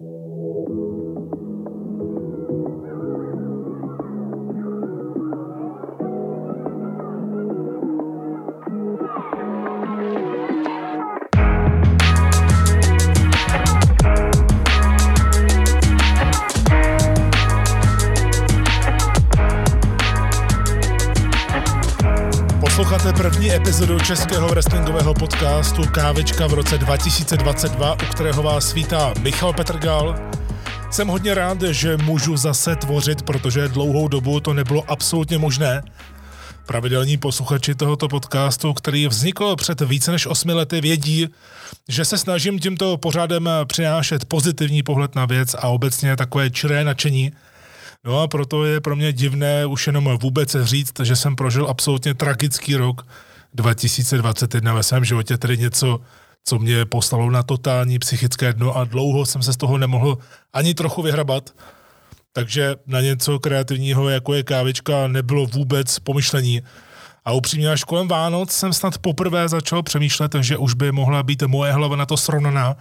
Thank you. Posloucháte první epizodu českého wrestlingového podcastu Kávečka v roce 2022, u kterého vás svítá Michal Petrgal. Jsem hodně rád, že můžu zase tvořit, protože dlouhou dobu to nebylo absolutně možné. Pravidelní posluchači tohoto podcastu, který vznikl před více než osmi lety, vědí, že se snažím tímto pořádem přinášet pozitivní pohled na věc a obecně takové čiré nadšení – No a proto je pro mě divné už jenom vůbec říct, že jsem prožil absolutně tragický rok 2021 ve svém životě, tedy něco, co mě poslalo na totální psychické dno a dlouho jsem se z toho nemohl ani trochu vyhrabat. Takže na něco kreativního, jako je kávička, nebylo vůbec pomyšlení. A upřímně až kolem Vánoc jsem snad poprvé začal přemýšlet, že už by mohla být moje hlava na to srovnaná.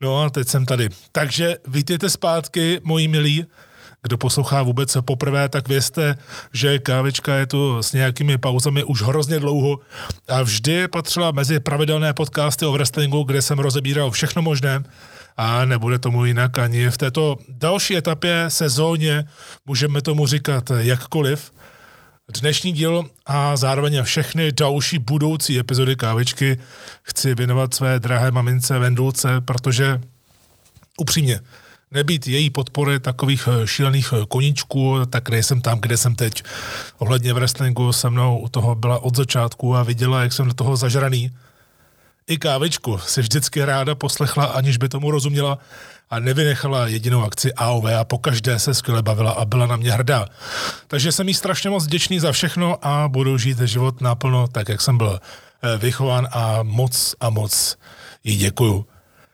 No a teď jsem tady. Takže vítejte zpátky, moji milí kdo poslouchá vůbec poprvé, tak vězte, že kávička je tu s nějakými pauzami už hrozně dlouho a vždy patřila mezi pravidelné podcasty o wrestlingu, kde jsem rozebíral všechno možné a nebude tomu jinak ani v této další etapě sezóně, můžeme tomu říkat jakkoliv. Dnešní díl a zároveň všechny další budoucí epizody kávičky chci věnovat své drahé mamince Vendulce, protože upřímně, nebýt její podpory takových eh, šílených eh, koníčků, tak nejsem tam, kde jsem teď. Ohledně wrestlingu se mnou u toho byla od začátku a viděla, jak jsem do toho zažraný. I kávičku si vždycky ráda poslechla, aniž by tomu rozuměla a nevynechala jedinou akci AOV a po každé se skvěle bavila a byla na mě hrdá. Takže jsem jí strašně moc vděčný za všechno a budu žít život naplno tak, jak jsem byl eh, vychován a moc a moc jí děkuju.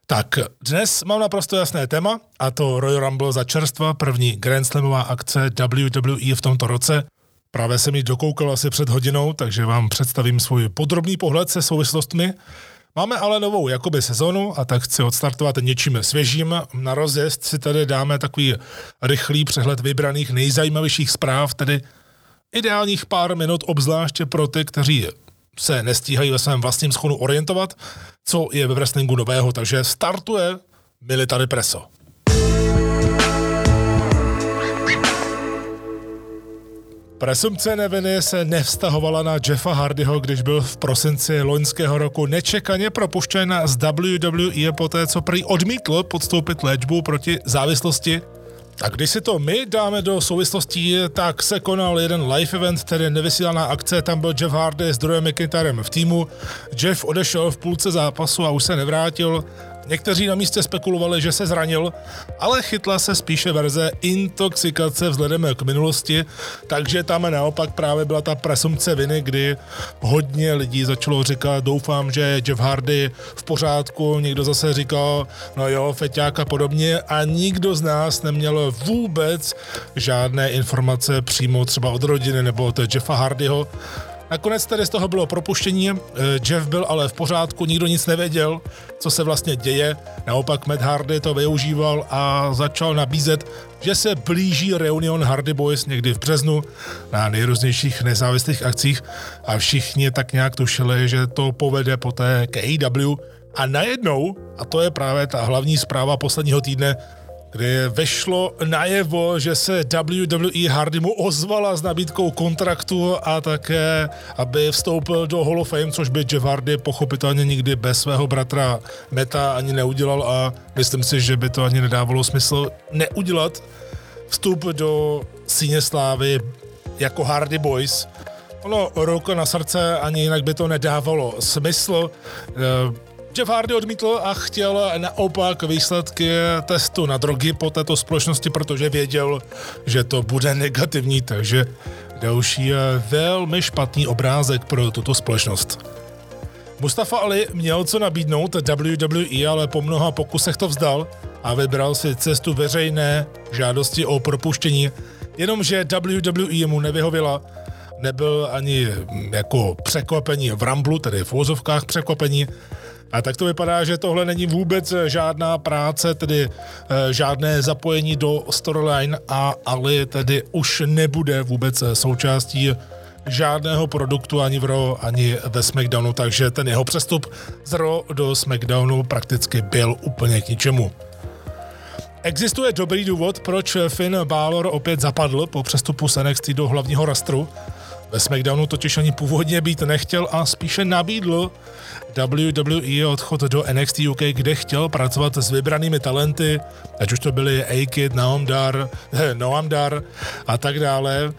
Tak dnes mám naprosto jasné téma a to Royal Rumble za čerstva, první Grand Slamová akce WWE v tomto roce. Právě jsem ji dokoukal asi před hodinou, takže vám představím svůj podrobný pohled se souvislostmi. Máme ale novou jakoby sezonu a tak chci odstartovat něčím svěžím. Na rozjezd si tady dáme takový rychlý přehled vybraných nejzajímavějších zpráv, tedy ideálních pár minut, obzvláště pro ty, kteří se nestíhají ve svém vlastním schonu orientovat, co je ve wrestlingu nového, takže startuje Military Preso. Presumce neviny se nevztahovala na Jeffa Hardyho, když byl v prosinci loňského roku nečekaně propuštěn z WWE poté, co prý odmítl podstoupit léčbu proti závislosti a když si to my dáme do souvislostí, tak se konal jeden live event, tedy nevysílaná akce, tam byl Jeff Hardy s druhým McIntyrem v týmu. Jeff odešel v půlce zápasu a už se nevrátil. Někteří na místě spekulovali, že se zranil, ale chytla se spíše verze intoxikace vzhledem k minulosti, takže tam naopak právě byla ta presumce viny, kdy hodně lidí začalo říkat, doufám, že Jeff Hardy v pořádku, někdo zase říkal, no jo, feťák a podobně. A nikdo z nás neměl vůbec žádné informace přímo třeba od rodiny nebo od Jeffa Hardyho, Nakonec tedy z toho bylo propuštění, eh, Jeff byl ale v pořádku, nikdo nic nevěděl, co se vlastně děje. Naopak Matt Hardy to využíval a začal nabízet, že se blíží reunion Hardy Boys někdy v březnu na nejrůznějších nezávislých akcích. A všichni tak nějak tušili, že to povede poté k AEW a najednou, a to je právě ta hlavní zpráva posledního týdne, kdy vešlo najevo, že se WWE Hardymu ozvala s nabídkou kontraktu a také, aby vstoupil do Hall of Fame, což by Jeff Hardy pochopitelně nikdy bez svého bratra Meta ani neudělal a myslím si, že by to ani nedávalo smysl neudělat vstup do síně slávy jako Hardy Boys. Ono ruku na srdce ani jinak by to nedávalo smysl. Jeff Hardy odmítl a chtěl naopak výsledky testu na drogy po této společnosti, protože věděl, že to bude negativní, takže další velmi špatný obrázek pro tuto společnost. Mustafa Ali měl co nabídnout WWE, ale po mnoha pokusech to vzdal a vybral si cestu veřejné žádosti o propuštění, jenomže WWE mu nevyhovila, nebyl ani jako překvapení v Ramblu, tedy v úzovkách překvapení, A tak to vypadá, že tohle není vůbec žádná práce, tedy e, žádné zapojení do storyline a Ali tedy už nebude vůbec součástí žádného produktu ani v Raw, ani ve SmackDownu, takže ten jeho přestup z Raw do SmackDownu prakticky byl úplně k ničemu. Existuje dobrý důvod, proč Finn Balor opět zapadl po přestupu z NXT do hlavního rastru. Ve SmackDownu totiž ani původně být nechtěl a spíše nabídl WWE odchod do NXT UK, kde chtěl pracovat s vybranými talenty, ať už to byly A-Kid, Noam Dar, Noam Dar a tak dále.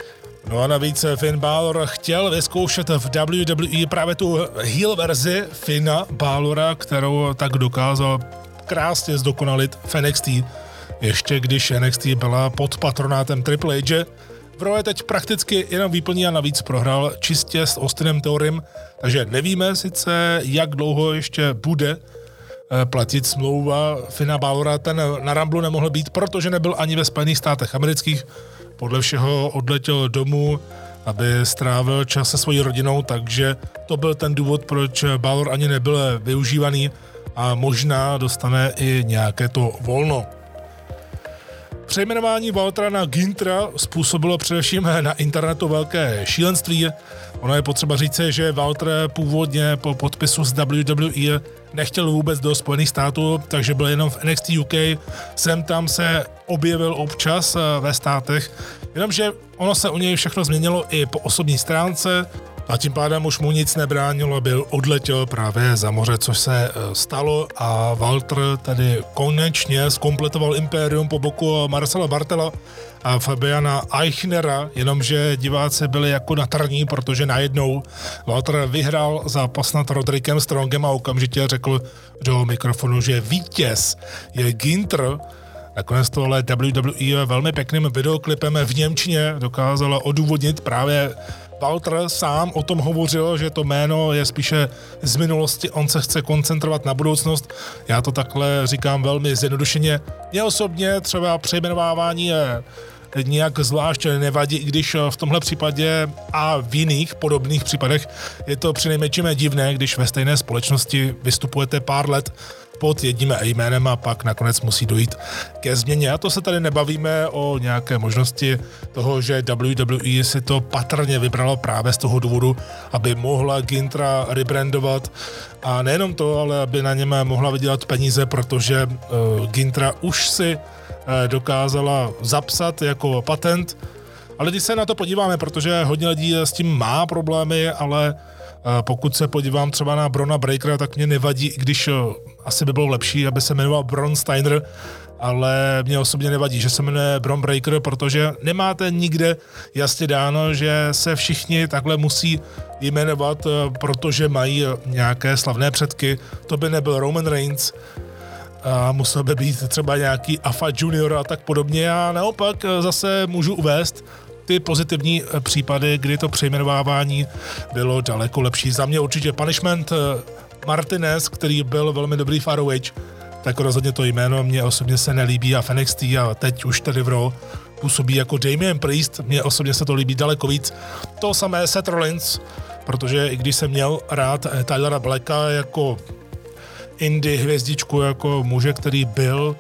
No a navíc Finn Balor chtěl vyzkoušet v WWE právě tu heel verzi Finna Balora, kterou tak dokázal krásně zdokonalit v NXT, ještě když NXT byla pod patronátem Triple H. V Raw teď prakticky jenom výplní a navíc prohrál čistě s Austinem Theorem, takže nevíme sice, jak dlouho ještě bude eh, platit smlouva Fina Balora. Ten na Ramblu nemohl být, protože nebyl ani ve Spojených státech amerických. Podle všeho odletěl domů, aby strávil čas se svojí rodinou, takže to byl ten důvod, proč Balor ani nebyl využívaný a možná dostane i nějaké to volno. Přejmenování Valtra na Gintra způsobilo především na internetu velké šílenství. Ono je potřeba říct, že Walter původně po podpisu s WWE nechtěl vůbec do Spojených států, takže byl jenom v NXT UK. Sem tam se objevil občas eh, ve státech, jenomže ono se u něj všechno změnilo i po osobní stránce a tím pádem už mu nic nebránilo, byl odletěl právě za moře, což se eh, stalo. A Walter tedy konečně skompletoval impérium po boku Marcela Bartela a Fabiana Eichnera, jenomže diváci byli jako natrní, protože najednou Walter vyhrál zápas nad Rodrikem Strongem a okamžitě řekl do mikrofonu, že vítěz je Ginter, Nakonec to ale WWE velmi pěkným videoklipem v Němčině dokázala odůvodnit právě Walter sám o tom hovořil, že to jméno je spíše z minulosti, on se chce koncentrovat na budoucnost. Já to takhle říkám velmi zjednodušeně. Mně osobně třeba přejmenovávání je nějak zvlášť nevadí, i když v tomhle případě a v jiných podobných případech je to přinejmenším divné, když ve stejné společnosti vystupujete pár let pod jedním jménem a pak nakonec musí dojít ke změně. A to se tady nebavíme o nějaké možnosti toho, že WWE si to patrně vybralo právě z toho důvodu, aby mohla Gintra rebrandovat a nejenom to, ale aby na něm mohla vydělat peníze, protože uh, Gintra už si uh, dokázala zapsat jako patent ale když se na to podíváme, protože hodně lidí s tím má problémy, ale pokud se podívám třeba na Brona Breakera, tak mě nevadí, i když asi by bylo lepší, aby se jmenoval Bron Steiner, ale mě osobně nevadí, že se jmenuje Bron Breaker, protože nemáte nikde jasně dáno, že se všichni takhle musí jmenovat, protože mají nějaké slavné předky. To by nebyl Roman Reigns, a musel by být třeba nějaký Afa Junior a tak podobně a naopak zase můžu uvést ty pozitivní eh, případy, kdy to přejmenovávání bylo daleko lepší. Za mě určitě Punishment eh, Martinez, který byl velmi dobrý ROH, tak rozhodně to jméno mě osobně se nelíbí a v NXT a teď už tady v Raw působí jako Damien Priest, mně osobně se to líbí daleko víc. To samé Seth Rollins, protože i když jsem měl rád eh, Tylera Blacka jako indie hvězdičku, jako muže, který byl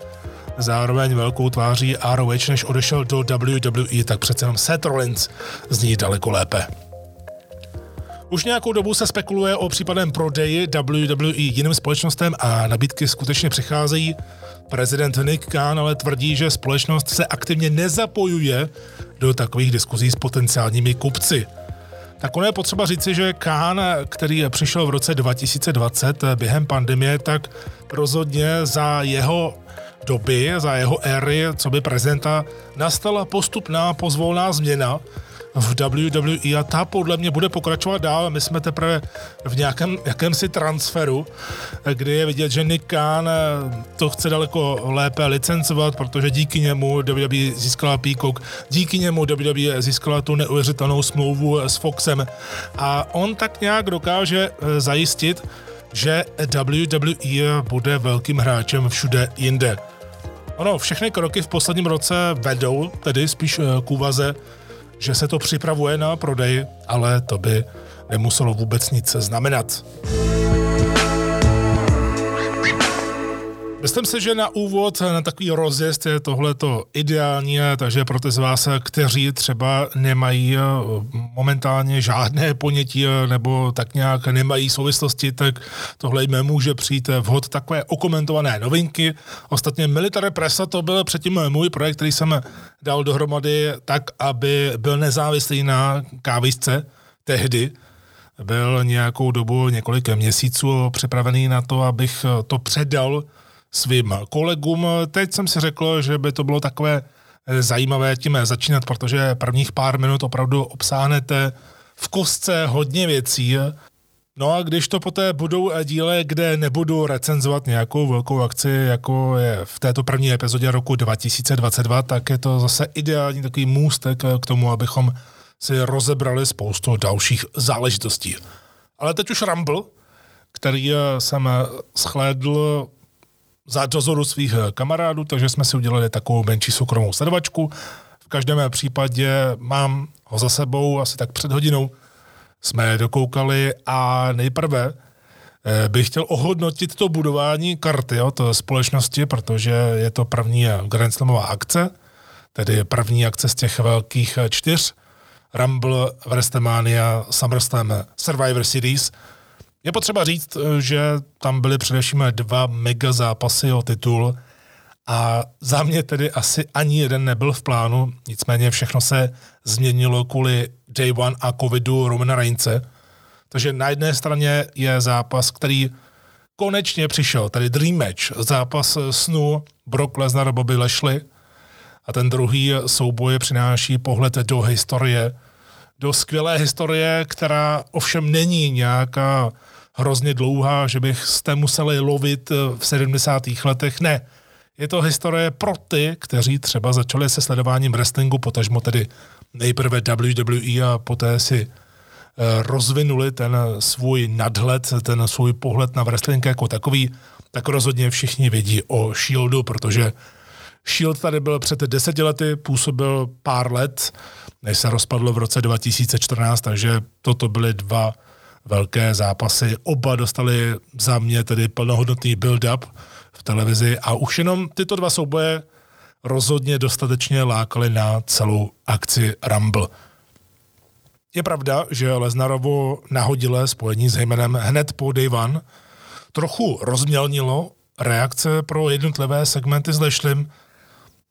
zároveň velkou tváří ROH, než odešel do WWE, tak přece jenom Seth Rollins zní daleko lépe. Už nějakou dobu se spekuluje o případném prodeji WWE jiným společnostem a nabídky skutečně přicházejí. Prezident Nick Khan ale tvrdí, že společnost se aktivně nezapojuje do takových diskuzí s potenciálními kupci. Tak ono je potřeba říci, že Khan, který přišel v roce 2020 během pandemie, tak rozhodně za jeho doby, za jeho éry, co by prezidenta, nastala postupná pozvolná změna v WWE a ta podle mě bude pokračovat dál. My jsme teprve v nějakém jakémsi transferu, kdy je vidět, že Nick Khan to chce daleko lépe licencovat, protože díky němu WWE získala Peacock, díky němu WWE získala tu neuvěřitelnou smlouvu s Foxem a on tak nějak dokáže zajistit, že WWE bude velkým hráčem všude jinde. Ono, všechny kroky v posledním roce vedou tedy spíš eh, k úvaze, že se to připravuje na prodej, ale to by nemuselo vůbec nic znamenat. Myslím si, že na úvod, na takový rozjezd je tohle to ideální, takže pro ty z vás, kteří třeba nemají eh, momentálně žádné ponětí eh, nebo tak nějak nemají souvislosti, tak tohle jim může přijít vhod takové okomentované novinky. Ostatně Military Pressa to byl předtím můj projekt, který jsem dal dohromady tak, aby byl nezávislý na kávisce tehdy, byl nějakou dobu, několik měsíců připravený na to, abych to předal svým kolegům. Teď jsem si řekl, že by to bylo takové zajímavé tím začínat, protože prvních pár minut opravdu obsáhnete v kostce hodně věcí. No a když to poté budou díle, kde nebudu recenzovat nějakou velkou akci, jako je v této první epizodě roku 2022, tak je to zase ideální takový můstek k tomu, abychom si rozebrali spoustu dalších záležitostí. Ale teď už Rumble, který jsem schlédl za dozoru svých eh, kamarádů, takže jsme si udělali takovou menší soukromou sledovačku. V každém případě mám ho za sebou asi tak před hodinou. Jsme dokoukali a nejprve eh, bych chtěl ohodnotit to budování karty od společnosti, protože je to první Grand Slamová akce, tedy první akce z těch velkých čtyř. Rumble, WrestleMania, SummerSlam, Survivor Series – je potřeba říct, eh, že tam byly především dva mega zápasy o titul a za mě tedy asi ani jeden nebyl v plánu, nicméně všechno se změnilo kvůli Day One a covidu Romana Reince. Takže na jedné straně je zápas, který konečně přišel, tedy Dream Match, zápas snu Brock Lesnar Bobby Lashley. A ten druhý souboj přináší pohled do historie, do skvělé historie, která ovšem není nějaká hrozně dlouhá, že byste museli lovit eh, v 70. letech. Ne. Je to historie pro ty, kteří třeba začali se sledováním wrestlingu, potažmo tedy nejprve WWE a poté si eh, rozvinuli ten svůj nadhled, ten svůj pohled na wrestling jako takový, tak rozhodně všichni vědí o Shieldu, protože Shield tady byl před deseti lety, působil pár let, než se rozpadlo v roce 2014, takže toto byly dva velké zápasy. Oba dostali za mě tedy plnohodnotný build-up v televizi a už jenom tyto dva souboje rozhodně dostatečně lákaly na celou akci Rumble. Je pravda, že Leznarovo nahodilé spojení s Heymanem hned po Day One trochu rozmělnilo reakce pro jednotlivé segmenty s Lešlim,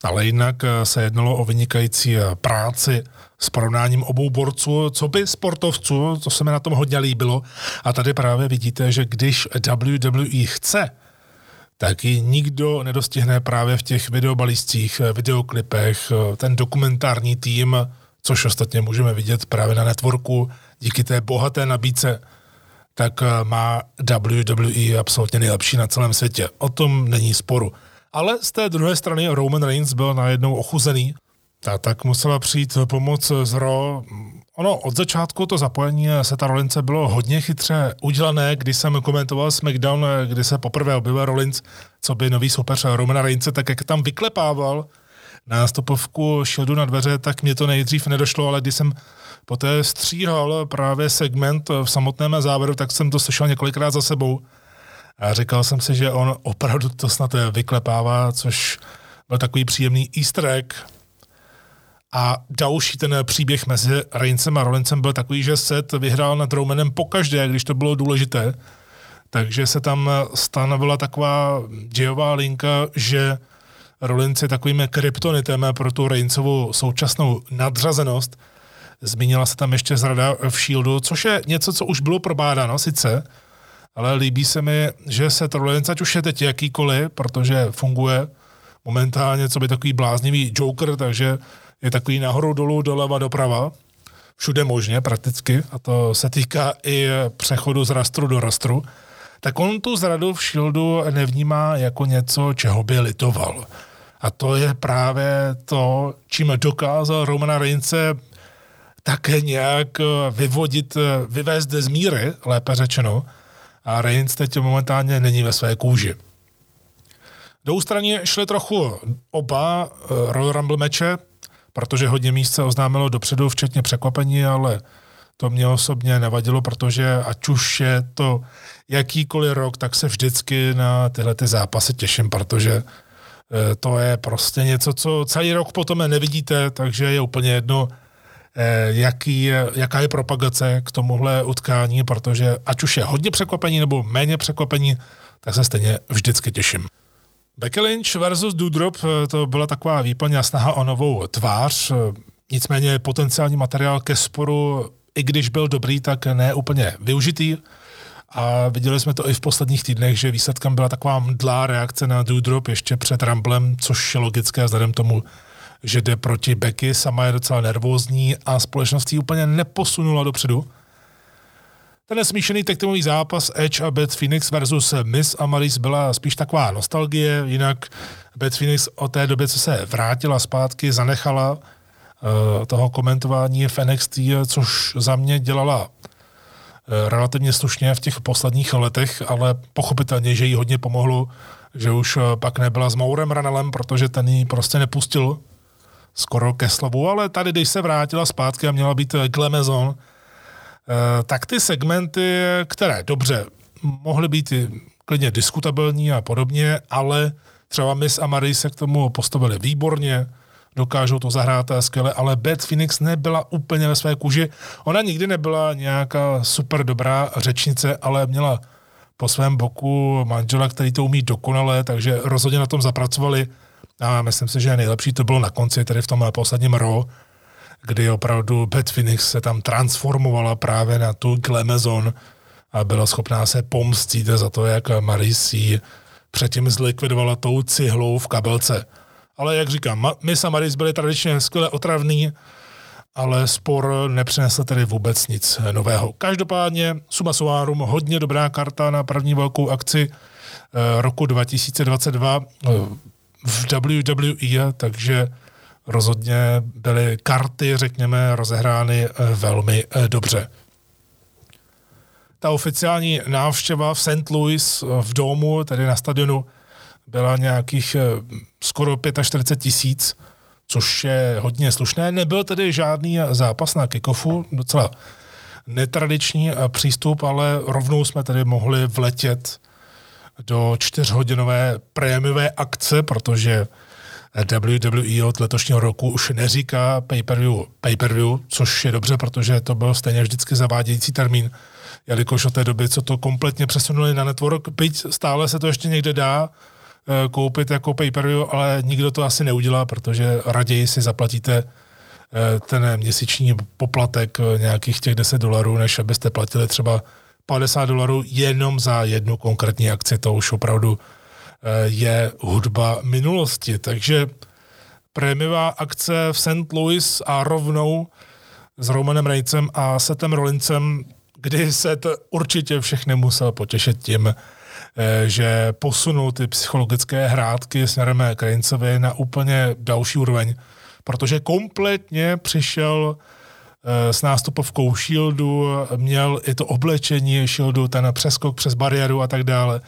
ale jinak eh, se jednalo o vynikající eh, práci s porovnáním obou borců, co by sportovců, to se mi na tom hodně líbilo. A tady právě vidíte, že když WWE chce, tak ji nikdo nedostihne právě v těch videobalících, eh, videoklipech, ten dokumentární tým, což ostatně můžeme vidět právě na networku, díky té bohaté nabídce, tak má WWE absolutně nejlepší na celém světě. O tom není sporu. Ale z té druhé strany Roman Reigns byl najednou ochuzený. A tak musela přijít pomoc z Ro. Ono od začátku to zapojení Seta Rollince bylo hodně chytře udělané, když jsem komentoval SmackDown, kdy se poprvé objevil Rollins, co by nový soupeř Romana Reince, tak jak tam vyklepával na stopovku Shieldu na dveře, tak mě to nejdřív nedošlo, ale když jsem poté stříhal právě segment v samotném závěru, tak jsem to slyšel několikrát za sebou a říkal jsem si, že on opravdu to snad vyklepává, což byl takový příjemný easter egg. A další ten příběh mezi Reincem a Rollincem byl takový, že Seth vyhrál nad Romanem pokaždé, když to bylo důležité. Takže se tam stanovila taková dějová linka, že Rollins je takovým kryptonitem pro tu Reincovou současnou nadřazenost. Zmínila se tam ještě zrada v Shieldu, což je něco, co už bylo probádáno sice, ale líbí se mi, že se Rollins, ať už je teď jakýkoliv, protože funguje momentálně, co by takový bláznivý Joker, takže je takový nahoru dolů, doleva, doprava, všude možně prakticky, a to se týká i přechodu z rastru do rastru, tak on tu zradu v Shieldu nevnímá jako něco, čeho by litoval. A to je právě to, čím dokázal Romana Reince také nějak vyvodit, vyvést z míry, lépe řečeno, a Reigns teď momentálně není ve své kůži. Do ústraní šly trochu oba uh, Royal Rumble meče, protože hodně míst se oznámilo dopředu, včetně překvapení, ale to mě osobně nevadilo, protože ať už je to jakýkoliv rok, tak se vždycky na tyhle ty zápasy těším, protože eh, to je prostě něco, co celý rok potom nevidíte, takže je úplně jedno, eh, jaký, jaká je propagace k tomuhle utkání, protože ať už je hodně překvapení nebo méně překvapení, tak se stejně vždycky těším. Becky Lynch versus Dudrop, eh, to byla taková výplň a snaha o novou tvář, nicméně potenciální materiál ke sporu, i když byl dobrý, tak ne úplně využitý. A viděli jsme to i v posledních týdnech, že výsledkem byla taková mdlá reakce na Doudrop ještě před Ramblem, což je logické vzhledem tomu, že jde proti Becky, sama je docela nervózní a společnost ji úplně neposunula dopředu. Ten nesmíšený tektimový zápas Edge a Beth Phoenix versus Miss Amaris byla spíš taková nostalgie, jinak Beth Phoenix od té doby, co se vrátila zpátky, zanechala uh, toho komentování v NXT, což za mě dělala Eh, relativně slušně v těch posledních letech, ale pochopitelně, že jí hodně pomohlo, že už eh, pak nebyla s Maurem Ranelem, protože ten jí prostě nepustil skoro ke slovu, ale tady, když se vrátila zpátky a měla být eh, Glemezon, tak ty segmenty, které dobře mohly být klidně diskutabilní a podobně, ale třeba Miss a Marie se k tomu postavili výborně, dokážou to zahrát skvěle, ale Beth Phoenix nebyla úplně ve své kůži. Ona nikdy nebyla nějaká super dobrá řečnice, ale měla po svém boku manžela, který to umí dokonale, takže rozhodně na tom zapracovali a myslím si, že nejlepší to bylo na konci, tedy v tom posledním ro, kdy opravdu Beth Phoenix se tam transformovala právě na tu Glamazon a byla schopná se pomstit za to, jak Marisi předtím zlikvidovala tou cihlou v kabelce. Ale jak říkám, my Samaris byli tradičně skvěle otravný, ale spor nepřinesl tedy vůbec nic nového. Každopádně suma sumárum, hodně dobrá karta na první velkou akci eh, roku 2022 eh, v WWE, takže rozhodně byly karty, řekněme, rozehrány eh, velmi dobře. Ta oficiální návštěva v St. Louis v domu, tedy na stadionu byla nějakých eh, skoro 45 tisíc, což je hodně slušné. Nebyl tedy žádný zápas na kickoffu, docela netradiční eh, přístup, ale rovnou jsme tedy mohli vletět do čtyřhodinové prémiové akce, protože WWE od letošního roku už neříká pay-per-view, pay-per-view, což je dobře, protože to byl stejně vždycky zavádějící termín, jelikož od té doby, co to kompletně přesunuli na network, byť stále se to ještě někde dá, Eh, koupit jako pay-per-view, ale nikdo to asi neudělá, protože raději si zaplatíte eh, ten měsíční poplatek eh, nějakých těch 10 dolarů, než abyste platili třeba 50 dolarů jenom za jednu konkrétní akci. To už opravdu je hudba minulosti. Takže prémiová akce v St. Louis a rovnou s Romanem Rejcem a Setem Rollincem, kdy se to určitě všechny musel potěšit tím, Eh, že posunul ty psychologické hrátky směrem k Reincovi na úplně další úroveň, protože kompletně přišel eh, s nástupovkou Shieldu, měl i to oblečení Shieldu, ten přeskok přes bariéru a tak dále.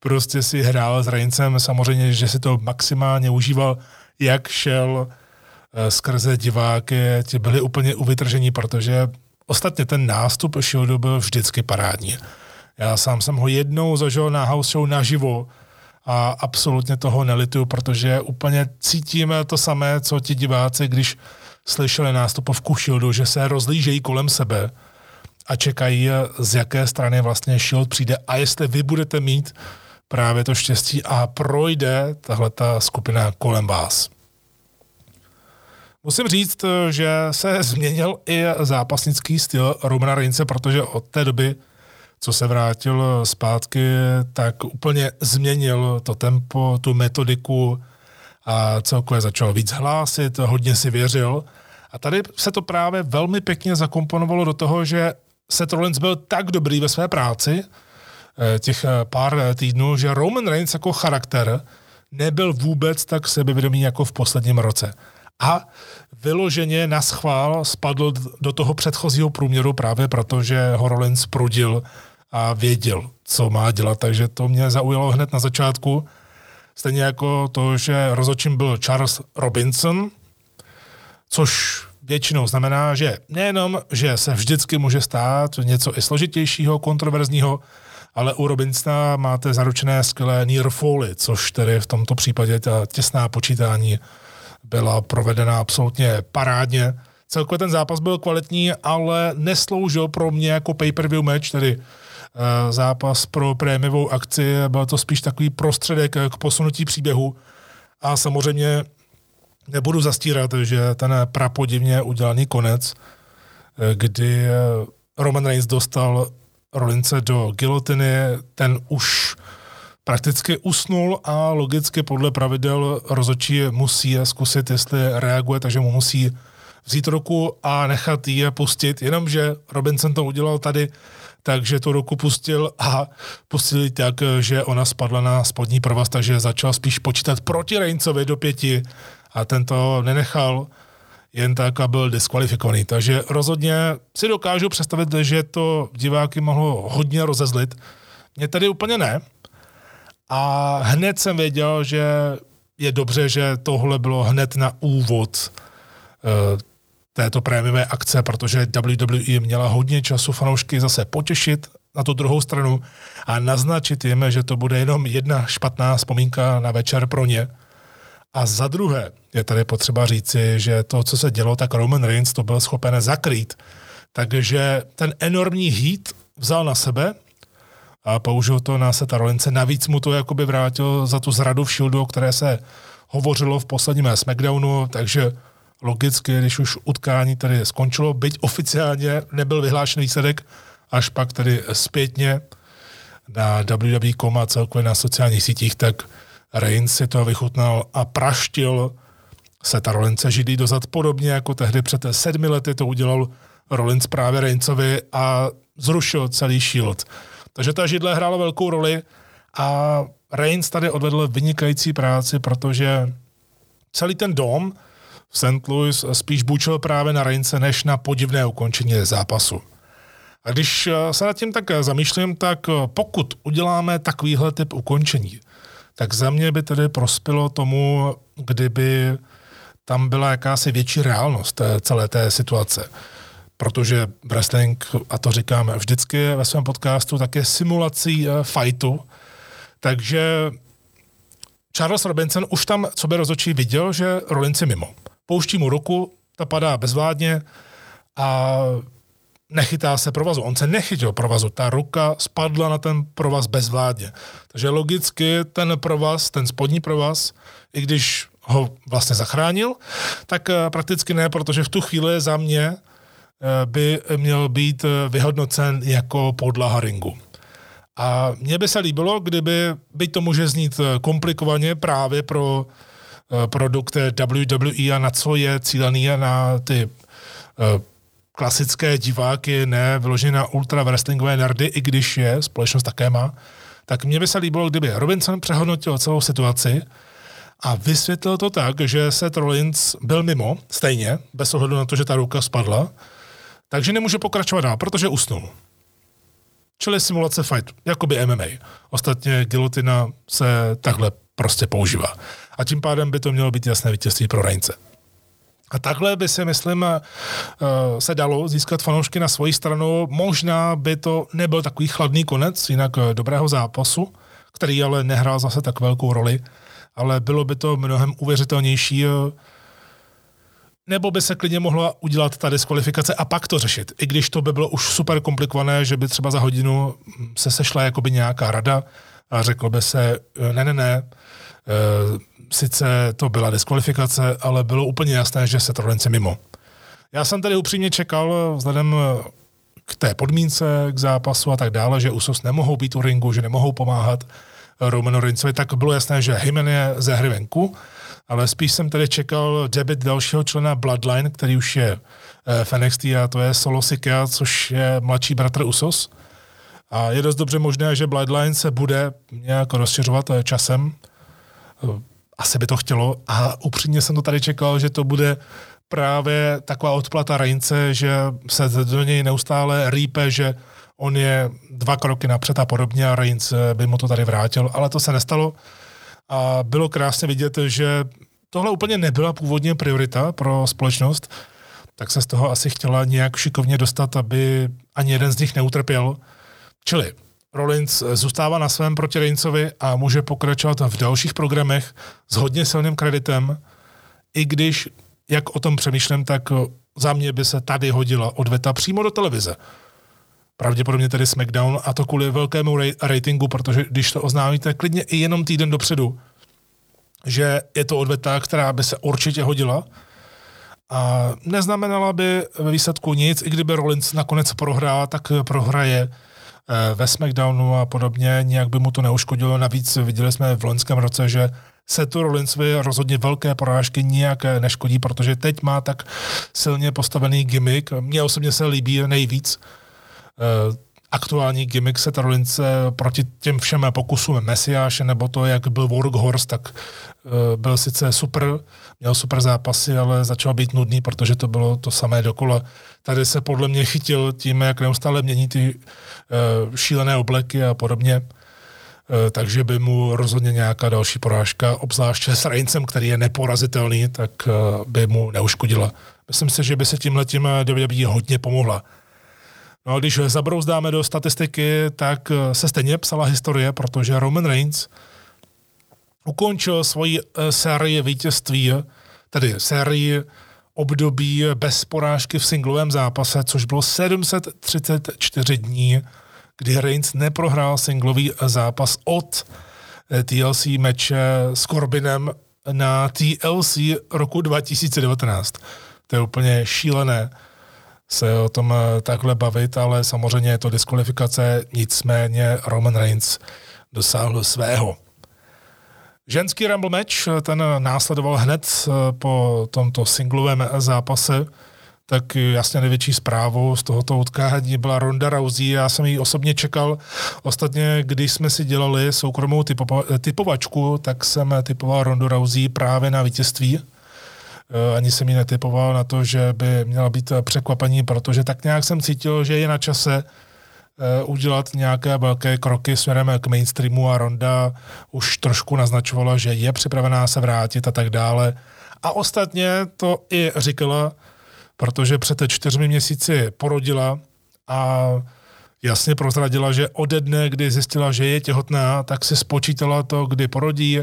Prostě si hrál s Reincem, samozřejmě, že si to maximálně užíval, jak šel eh, skrze diváky, ti byli úplně uvytržení, protože ostatně ten nástup Shieldu byl vždycky parádní. Já sám jsem ho jednou zažil na house show naživo a absolutně toho nelituju, protože úplně cítíme to samé, co ti diváci, když slyšeli nástupovku Shieldu, že se rozlížejí kolem sebe a čekají, z jaké strany vlastně Shield přijde a jestli vy budete mít právě to štěstí a projde tahle ta skupina kolem vás. Musím říct, že se změnil i zápasnický styl Romana Reince, protože od té doby co se vrátil zpátky, tak úplně změnil to tempo, tu metodiku a celkově začal víc hlásit, hodně si věřil. A tady se to právě velmi pěkně zakomponovalo do toho, že Seth Rollins byl tak dobrý ve své práci, eh, těch eh, pár týdnů, že Roman Reigns jako charakter nebyl vůbec tak sebevědomý jako v posledním roce. A vyloženě na schvál spadl do toho předchozího průměru právě proto, že ho Rollins prudil a věděl, co má dělat, takže to mě zaujalo hned na začátku. Stejně jako to, že rozhodčím byl Charles Robinson, což většinou znamená, že nejenom, že se vždycky může stát něco i složitějšího, kontroverzního, ale u Robinsona máte zaručené skvělé near folly, což tedy v tomto případě ta těsná počítání byla provedena absolutně parádně. Celkově ten zápas byl kvalitní, ale nesloužil pro mě jako pay-per-view match, tedy uh, zápas pro prémiovou akci. Byl to spíš takový prostředek k posunutí příběhu. A samozřejmě nebudu zastírat, že ten prapodivně udělaný konec, eh, kdy eh, Roman Reigns dostal Rolince do gilotiny, ten už prakticky usnul a logicky podle pravidel rozočí musí zkusit, jestli reaguje, takže mu musí vzít ruku a nechat ji pustit, jenomže Robinson to udělal tady, takže tu ruku pustil a pustil tak, že ona spadla na spodní provaz, takže začal spíš počítat proti Reincovi do pěti a ten to nenechal jen tak a byl diskvalifikovaný. Takže rozhodně si dokážu představit, že to diváky mohlo hodně rozezlit. Mě tady úplně ne. A hned jsem věděl, že je dobře, že tohle bylo hned na úvod uh, této prémiové akce, protože WWE měla hodně času fanoušky zase potěšit na tu druhou stranu a naznačit jim, že to bude jenom jedna špatná vzpomínka na večer pro ně. A za druhé je tady potřeba říci, že to, co se dělo, tak Roman Reigns to byl schopen zakrýt. Takže ten enormní heat vzal na sebe a použil to na Seta Rollince. Navíc mu to jakoby vrátil za tu zradu v Shieldu, o které se hovořilo v posledním SmackDownu, takže logicky, když už utkání tady skončilo, byť oficiálně nebyl vyhlášený výsledek, až pak tedy zpětně na www.com a celkově na sociálních sítích, tak Reigns si to vychutnal a praštil se ta Rolince židlí dozad podobně jako tehdy před sedmi lety to udělal Rollins právě Reignsovi a zrušil celý Shield. Takže ta židle hrála velkou roli a Reigns tady odvedl vynikající práci, protože celý ten dom v St. Louis spíš bučil právě na Reince než na podivné ukončení zápasu. A když se nad tím tak zamýšlím, tak pokud uděláme takovýhle typ ukončení, tak za mě by tedy prospělo tomu, kdyby tam byla jakási větší reálnost celé té situace. Protože wrestling, a to říkám vždycky ve svém podcastu, tak je simulací uh, fightu. Takže Charles Robinson už tam, co by rozočí, viděl, že Rollins je mimo. Pouští mu ruku, ta padá bezvládně a nechytá se provazu. On se nechytil provazu, ta ruka spadla na ten provaz bezvládně. Takže logicky ten provaz, ten spodní provaz, i když ho vlastně zachránil, tak eh, prakticky ne, protože v tu chvíli za mě eh, by měl být eh, vyhodnocen jako podlaha ringu. A mně by se líbilo, kdyby, byť to může znít komplikovaně právě pro produkt WWE a na co je cílený a na ty klasické diváky, ne vyloženě na ultra wrestlingové nerdy, i když je, společnost také má, tak mně by se líbilo, kdyby Robinson přehodnotil celou situaci a vysvětlil to tak, že Seth Rollins byl mimo, stejně, bez ohledu na to, že ta ruka spadla, takže nemůže pokračovat dál, protože usnul. Čili simulace fight, jakoby MMA. Ostatně gilotina se takhle prostě používá. A tím pádem by to mělo být jasné vítězství pro Reince. A takhle by si, myslím, eh, se dalo získat fanoušky na svoji stranu. Možná by to nebyl takový chladný konec, jinak eh, dobrého zápasu, který ale nehrál zase tak velkou roli, ale bylo by to mnohem uvěřitelnější, eh, nebo by se klidně mohla udělat ta diskvalifikace a pak to řešit. I když to by bylo už super komplikované, že by třeba za hodinu se sešla jakoby nějaká rada a řeklo by se, ne, ne, ne, sice to byla diskvalifikace, ale bylo úplně jasné, že se Rollins mimo. Já jsem tady upřímně čekal, vzhledem k té podmínce, k zápasu a tak dále, že Usos nemohou být u ringu, že nemohou pomáhat Romanu Rincovi, tak bylo jasné, že Hymen je ze hry venku, ale spíš jsem tady čekal debit dalšího člena Bloodline, který už je eh, v NXT a to je Solo Sikoa, což je mladší bratr Usos. A je dost dobře možné, že Bloodline se bude nějak rozšiřovat eh, časem asi by to chtělo a upřímně jsem to tady čekal, že to bude právě taková odplata Reince, že se do něj neustále rýpe, že on je dva kroky napřed a podobně a Reigns by mu to tady vrátil, ale to se nestalo a bylo krásně vidět, že tohle úplně nebyla původně priorita pro společnost, tak se z toho asi chtěla nějak šikovně dostat, aby ani jeden z nich neutrpěl. Čili Rollins zůstává na svém proti Reincovi a může pokračovat v dalších programech s hodně silným kreditem, i když, jak o tom přemýšlím, tak za mě by se tady hodila odveta přímo do televize. Pravděpodobně tedy SmackDown a to kvůli velkému ratingu, protože když to oznámíte klidně i jenom týden dopředu, že je to odveta, která by se určitě hodila, a neznamenala by ve výsledku nic, i kdyby Rollins nakonec prohrál, tak prohraje eh, ve SmackDownu a podobně, nějak by mu to neuškodilo. Navíc viděli jsme v loňském roce, že se tu Rollinsovi rozhodně velké porážky nijak neškodí, protože teď má tak silně postavený gimmick. Mně osobně se líbí nejvíc eh, aktuální gimmick se Rollins proti těm všem pokusům Mesiáše nebo to, jak byl Workhorse, tak uh, byl sice super, měl super zápasy, ale začal být nudný, protože to bylo to samé dokola. Tady se podle mě chytil tím, jak neustále mění ty uh, šílené obleky a podobně. Uh, takže by mu rozhodně nějaká další porážka, obzvláště s Reincem, který je neporazitelný, tak by mu neuškodila. Myslím si, že by se tímhletím WWE hodně pomohla. No a když zabrouzdáme do statistiky, tak se stejně psala historie, protože Roman Reigns ukončil svoji eh, sérii vítězství, tedy sérii období bez porážky v singlovém zápase, což bylo 734 dní, kdy Reigns neprohrál singlový zápas od eh, TLC meče s Corbinem na TLC roku 2019. To je úplně šílené se o tom eh, takhle bavit, ale samozřejmě je to diskvalifikace, nicméně Roman Reigns dosáhl svého. Ženský Rumble match, ten následoval hned eh, po tomto singlovém zápase, tak jasně největší zprávou z tohoto utkání byla Ronda Rousey. Já jsem ji osobně čekal. Ostatně, když jsme si dělali soukromou typova- typovačku, tak jsem typoval Rondu Rousey právě na vítězství. Eh, ani jsem ji netypoval na to, že by měla být překvapení, protože tak nějak jsem cítil, že je na čase Eh, udělat nějaké velké kroky směrem k mainstreamu a Ronda už trošku naznačovala, že je připravená se vrátit a tak dále. A ostatně to i říkala, protože před čtyřmi měsíci porodila a jasně prozradila, že ode dne, kdy zjistila, že je těhotná, tak si spočítala to, kdy porodí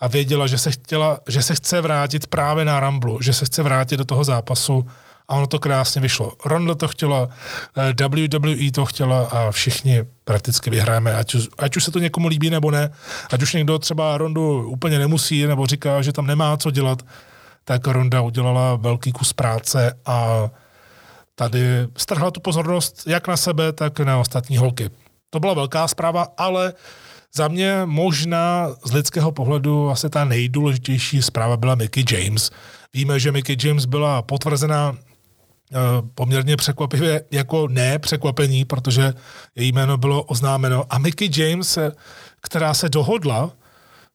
a věděla, že se, chtěla, že se chce vrátit právě na Ramblu, že se chce vrátit do toho zápasu a ono to krásně vyšlo. Ronda to chtěla, eh, WWE to chtěla a všichni prakticky vyhráme, ať, ať už se to někomu líbí nebo ne, ať už někdo třeba Rondu úplně nemusí nebo říká, že tam nemá co dělat, tak Ronda udělala velký kus práce a tady strhla tu pozornost jak na sebe, tak na ostatní holky. To byla velká zpráva, ale za mě možná z lidského pohledu asi ta nejdůležitější zpráva byla Mickey James. Víme, že Mickey James byla potvrzená Eh, poměrně překvapivě jako ne překvapení, protože její jméno bylo oznámeno. A Mickey James, eh, která se dohodla,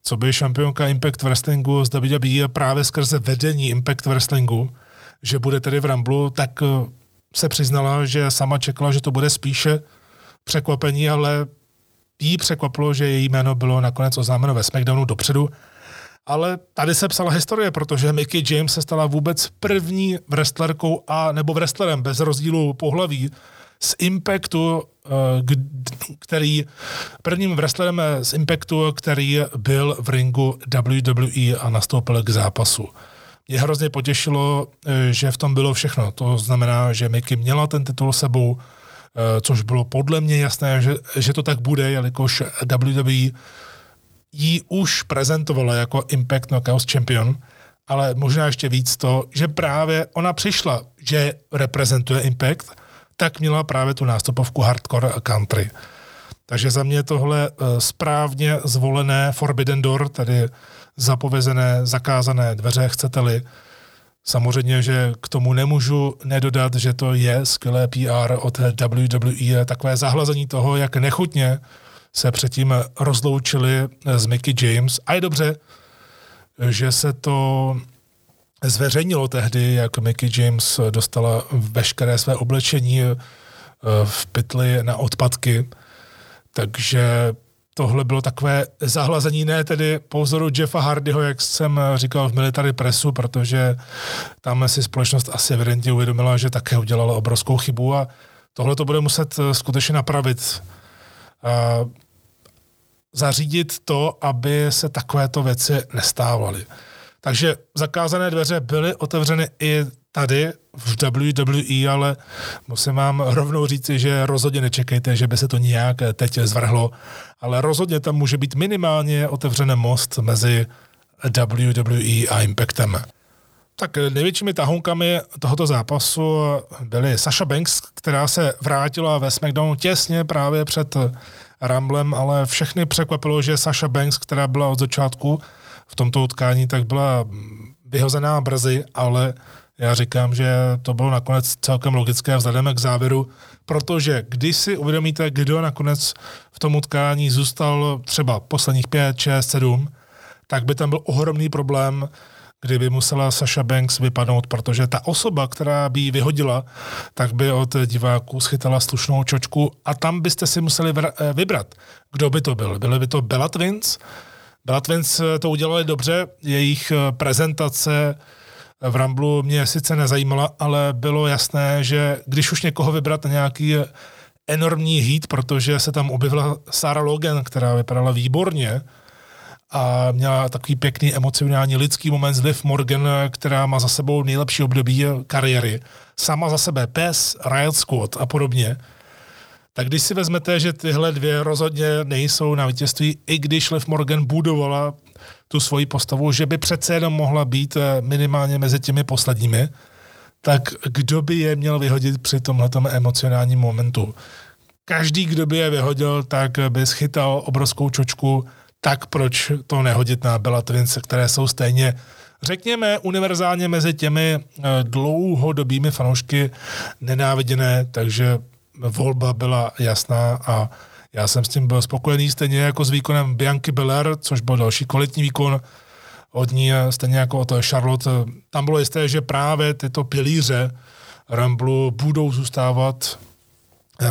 co by šampionka Impact Wrestlingu z WWE právě skrze vedení Impact Wrestlingu, že bude tedy v Ramblu, tak eh, se přiznala, že sama čekala, že to bude spíše překvapení, ale jí překvapilo, že její jméno bylo nakonec oznámeno ve SmackDownu dopředu ale tady se psala historie, protože Mickey James se stala vůbec první wrestlerkou a nebo wrestlerem bez rozdílu pohlaví z Impactu, eh, který prvním wrestlerem z Impactu, který byl v ringu WWE a nastoupil k zápasu. Mě hrozně potěšilo, eh, že v tom bylo všechno. To znamená, že Mickey měla ten titul sebou, eh, což bylo podle mě jasné, že, že to tak bude, jelikož WWE ji už prezentovala jako Impact Knockouts Champion, ale možná ještě víc to, že právě ona přišla, že reprezentuje Impact, tak měla právě tu nástupovku Hardcore Country. Takže za mě tohle eh, správně zvolené Forbidden Door, tedy zapovězené, zakázané dveře, chcete-li. Samozřejmě, že k tomu nemůžu nedodat, že to je skvělé PR od WWE, takové zahlazení toho, jak nechutně se předtím rozloučili s Mickey James. A je dobře, že se to zveřejnilo tehdy, jak Mickey James dostala veškeré své oblečení eh, v pytli na odpadky. Takže tohle bylo takové zahlazení, ne tedy po vzoru Jeffa Hardyho, jak jsem říkal v Military Pressu, protože tam si společnost asi evidentně uvědomila, že také udělala obrovskou chybu a tohle to bude muset skutečně napravit. A zařídit to, aby se takovéto věci nestávaly. Takže zakázané dveře byly otevřeny i tady v WWE, ale musím vám rovnou říci, že rozhodně nečekejte, že by se to nějak teď zvrhlo, ale rozhodně tam může být minimálně otevřený most mezi WWE a Impactem. Tak největšími tahounkami tohoto zápasu byly Sasha Banks, která se vrátila ve SmackDownu těsně právě před Ramblem, ale všechny překvapilo, že Sasha Banks, která byla od začátku v tomto utkání, tak byla vyhozená brzy, ale já říkám, že to bylo nakonec celkem logické vzhledem k závěru, protože když si uvědomíte, kdo nakonec v tom utkání zůstal třeba posledních 5, 6, 7, tak by tam byl ohromný problém, kdyby musela Sasha Banks vypadnout, protože ta osoba, která by ji vyhodila, tak by od diváků schytala slušnou čočku a tam byste si museli eh, vybrat, kdo by to byl. Byly by to Bella Twins, Bella Twins eh, to udělali dobře, jejich eh, prezentace v Ramblu mě sice nezajímala, ale bylo jasné, že když už někoho vybrat na nějaký enormní hit, protože se tam objevila Sarah Logan, která vypadala výborně, a měla takový pěkný emocionální lidský moment s Liv Morgan, která má za sebou nejlepší období kariéry. Sama za sebe pes, Riot Squad a podobně. Tak když si vezmete, že tyhle dvě rozhodně nejsou na vítězství, i když Liv Morgan budovala tu svoji postavu, že by přece jenom mohla být eh, minimálně mezi těmi posledními, tak kdo by je měl vyhodit při tomhle emocionálním momentu? Každý, kdo by je vyhodil, tak by schytal obrovskou čočku tak proč to nehodit na Twins, které jsou stejně řekněme, univerzálně mezi těmi eh, dlouhodobými fanoušky nenáviděné, takže volba byla jasná a já jsem s tím byl spokojený, stejně jako s výkonem Bianky Belair, což byl další kvalitní výkon od ní, stejně jako o to je Charlotte. Tam bylo jisté, že právě tyto pilíře Ramblu budou zůstávat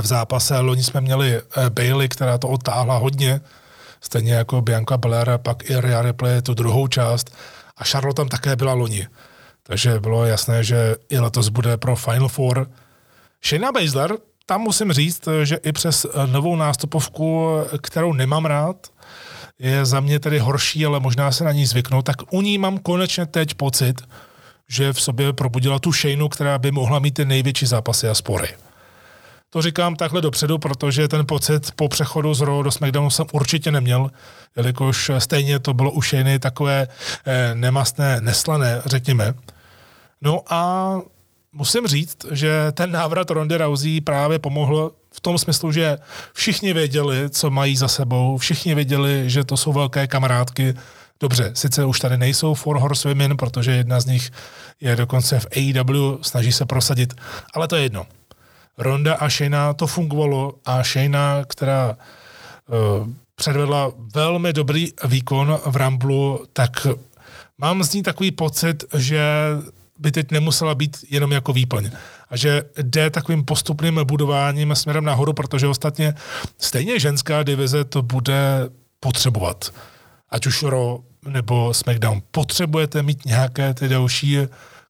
v zápase. Loni jsme měli eh, Bailey, která to otáhla hodně, stejně jako Bianca Belair, pak i Rhea Ripley tu druhou část a Charlotte tam také byla loni. Takže bylo jasné, že i letos bude pro Final Four. Shayna Baszler, tam musím říct, že i přes novou nástupovku, kterou nemám rád, je za mě tedy horší, ale možná se na ní zvyknout, tak u ní mám konečně teď pocit, že v sobě probudila tu Shaynu, která by mohla mít ty největší zápasy a spory. To říkám takhle dopředu, protože ten pocit po přechodu z Raw do SmackDownu jsem určitě neměl, jelikož stejně to bylo už jiné takové eh, nemastné, neslané, řekněme. No a musím říct, že ten návrat Rondy Rousey právě pomohl v tom smyslu, že všichni věděli, co mají za sebou, všichni věděli, že to jsou velké kamarádky. Dobře, sice už tady nejsou Four Horsewomen, protože jedna z nich je dokonce v AEW, snaží se prosadit, ale to je jedno. Ronda a Shayna to fungovalo a Shayna, která uh, předvedla velmi dobrý výkon v Ramblu, tak mám z ní takový pocit, že by teď nemusela být jenom jako výplň. A že jde takovým postupným budováním směrem nahoru, protože ostatně stejně ženská divize to bude potřebovat. Ať už Raw nebo SmackDown. Potřebujete mít nějaké ty další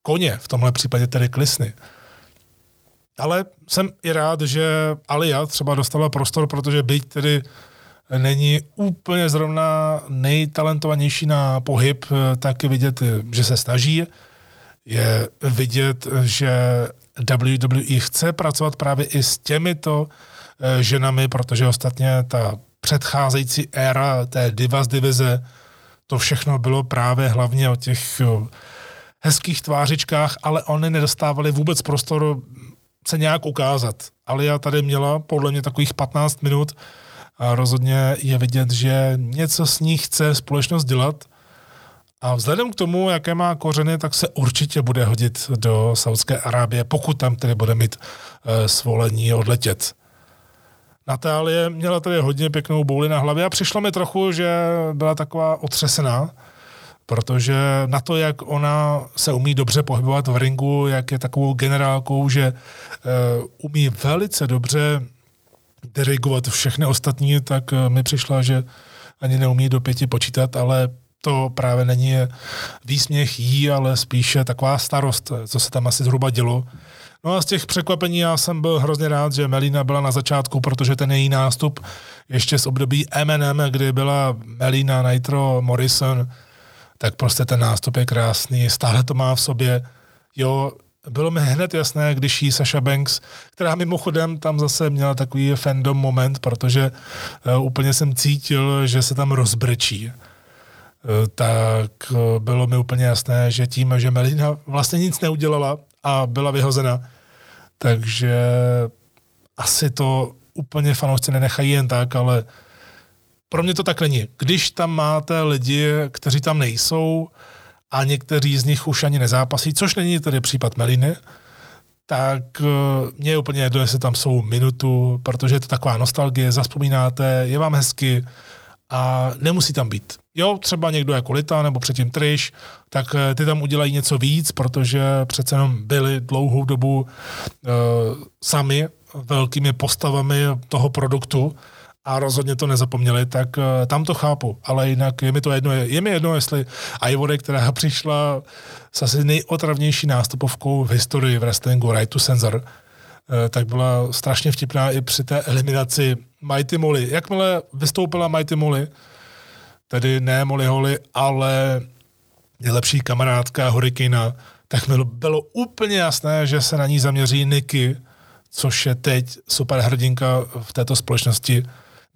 koně, v tomhle případě tedy klisny. Ale jsem i rád, že Alia třeba dostala prostor, protože byť tedy není úplně zrovna nejtalentovanější na pohyb, tak vidět, že se snaží. Je vidět, že WWE chce pracovat právě i s těmito eh, ženami, protože ostatně ta předcházející éra té Divas divize, to všechno bylo právě hlavně o těch hezkých tvářičkách, ale oni nedostávali vůbec prostor se nějak ukázat. Alia tady měla podle mě takových 15 minut a rozhodně je vidět, že něco s ní chce společnost dělat a vzhledem k tomu, jaké má kořeny, tak se určitě bude hodit do Saudské Arábie, pokud tam tedy bude mít e, svolení odletět. Natálie měla tady hodně pěknou bouli na hlavě a přišlo mi trochu, že byla taková otřesená, protože na to, jak ona se umí dobře pohybovat v ringu, jak je takovou generálkou, že uh, umí velice dobře dirigovat všechny ostatní, tak eh, mi přišla, že ani neumí do pěti počítat, ale to právě není výsměch jí, ale spíše taková starost, co se tam asi zhruba dělo. No a z těch překvapení já jsem byl hrozně rád, že Melina byla na začátku, protože ten její nástup ještě z období M&M, kdy byla Melina, Nitro, Morrison, tak prostě ten nástup je krásný, stále to má v sobě. Jo, bylo mi hned jasné, když jí Sasha Banks, která mimochodem tam zase měla takový fandom moment, protože uh, úplně jsem cítil, že se tam rozbrečí. Tak uh, bylo mi úplně jasné, že tím, že Melina vlastně nic neudělala a byla vyhozena, takže asi to úplně fanoušci nenechají jen tak, ale pro mě to tak není. Když tam máte lidi, kteří tam nejsou, a někteří z nich už ani nezápasí, což není tedy případ Meliny, tak uh, mě je úplně jedno, jestli tam jsou minutu, protože je to taková nostalgie, zaspomínáte, je vám hezky a nemusí tam být. Jo, třeba někdo jako Lita nebo předtím Trish, tak uh, ty tam udělají něco víc, protože přece jenom byli dlouhou dobu uh, sami velkými postavami toho produktu a rozhodně to nezapomněli, tak uh, tam to chápu, ale jinak je mi to jedno, je, je mi jedno, jestli Ivore, která přišla s asi nejotravnější nástupovkou v historii v wrestlingu Right to Sensor, uh, tak byla strašně vtipná i při té eliminaci Mighty Molly. Jakmile vystoupila Mighty Molly, tedy ne Molly Holly, ale nejlepší kamarádka Hurricane, tak bylo, bylo úplně jasné, že se na ní zaměří Niky, což je teď super hrdinka v této společnosti,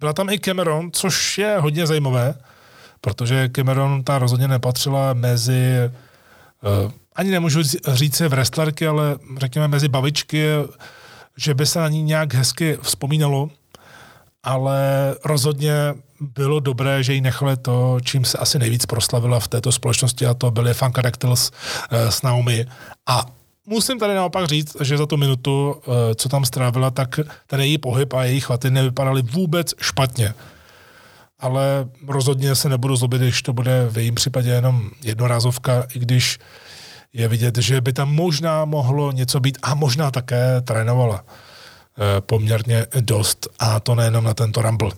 byla tam i Cameron, což je hodně zajímavé, protože Cameron ta rozhodně nepatřila mezi, uh, ani nemůžu říct v wrestlerky, ale řekněme mezi bavičky, že by se na ní nějak hezky vzpomínalo, ale rozhodně bylo dobré, že jí nechali to, čím se asi nejvíc proslavila v této společnosti a to byly Funkadactyls uh, s Naomi a musím tady naopak říct, že za tu minutu, eh, co tam strávila, tak ten její pohyb a její chvaty nevypadaly vůbec špatně. Ale rozhodně se nebudu zlobit, když to bude v jejím případě jenom jednorázovka, i když je vidět, že by tam možná mohlo něco být a možná také trénovala eh, poměrně dost a to nejenom na tento Rumble.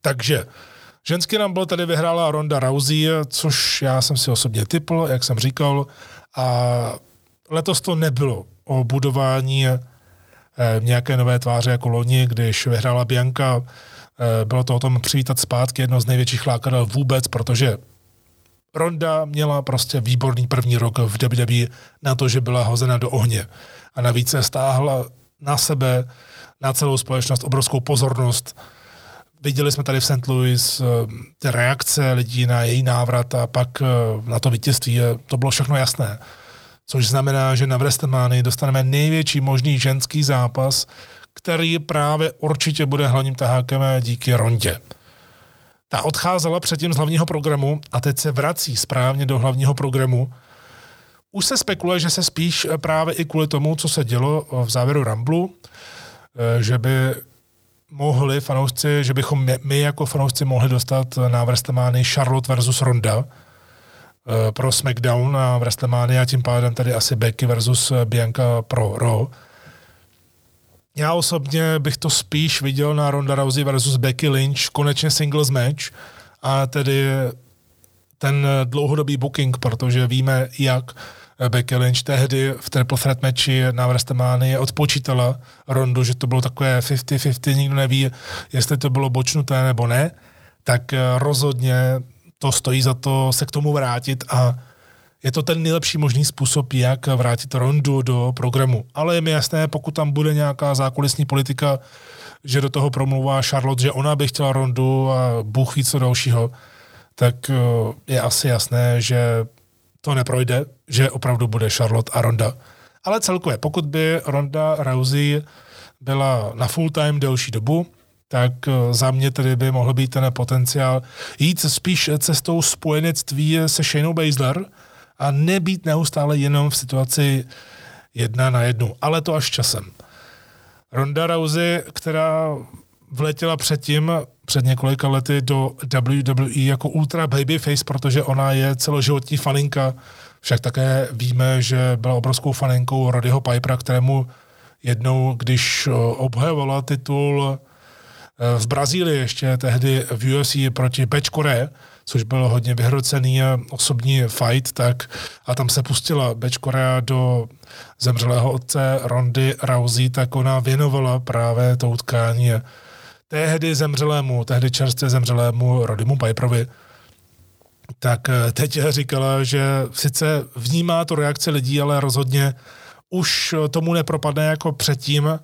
Takže ženský Rumble tady vyhrála Ronda Rousey, což já jsem si osobně typl, jak jsem říkal, a letos to nebylo o budování eh, nějaké nové tváře jako loni, když vyhrála Bianca. Eh, bylo to o tom přivítat zpátky jedno z největších lákadel vůbec, protože Ronda měla prostě výborný první rok v WWE na to, že byla hozena do ohně. A navíc se stáhla na sebe, na celou společnost obrovskou pozornost. Viděli jsme tady v St. Louis eh, ty reakce lidí na její návrat a pak na to vítězství. To bylo všechno jasné což znamená, že na WrestleMania dostaneme největší možný ženský zápas, který právě určitě bude hlavním tahákem díky Rondě. Ta odcházela předtím z hlavního programu a teď se vrací správně do hlavního programu. Už se spekuluje, že se spíš právě i kvůli tomu, co se dělo v závěru Ramblu, eh, že by mohli fanoušci, že bychom my jako fanoušci mohli dostat na WrestleMania Charlotte versus Ronda, Eh, pro SmackDown a WrestleMania a tím pádem tady asi Becky versus eh, Bianca pro Raw. Já osobně bych to spíš viděl na Ronda Rousey versus Becky Lynch, konečně singles match a tedy ten dlouhodobý booking, protože víme, jak Becky Lynch tehdy v Triple Threat matchi na WrestleMania odpočítala Rondu, že to bylo takové 50-50, nikdo neví, jestli to bylo bočnuté nebo ne, tak eh, rozhodně to stojí za to se k tomu vrátit a je to ten nejlepší možný způsob, jak vrátit Rondu do programu. Ale je mi jasné, pokud tam bude nějaká zákulisní politika, že do toho promluvá Charlotte, že ona by chtěla Rondu a Bůh ví co dalšího, tak eh, je asi jasné, že to neprojde, že opravdu bude Charlotte a Ronda. Ale celkově, pokud by Ronda Rousey byla na full time delší dobu, tak eh, za mě tedy by mohl být ten potenciál jít spíš cestou spojenectví se Shaneou Baszler a nebýt neustále jenom v situaci jedna na jednu, ale to až časem. Ronda Rousey, která vletěla předtím, před několika lety do WWE jako ultra babyface, protože ona je celoživotní faninka, však také víme, že byla obrovskou faninkou Rodyho Pipera, kterému jednou, když obhajovala titul v Brazílii ještě tehdy v UFC proti Bečkore, což byl hodně vyhrocený osobní fight, tak a tam se pustila Beč Korea do zemřelého otce Rondy Rousey, tak ona věnovala právě to utkání tehdy zemřelému, tehdy čerstvě zemřelému Rodimu Piperovi, tak eh, teď říkala, že sice vnímá tu reakci lidí, ale rozhodně už tomu nepropadne jako předtím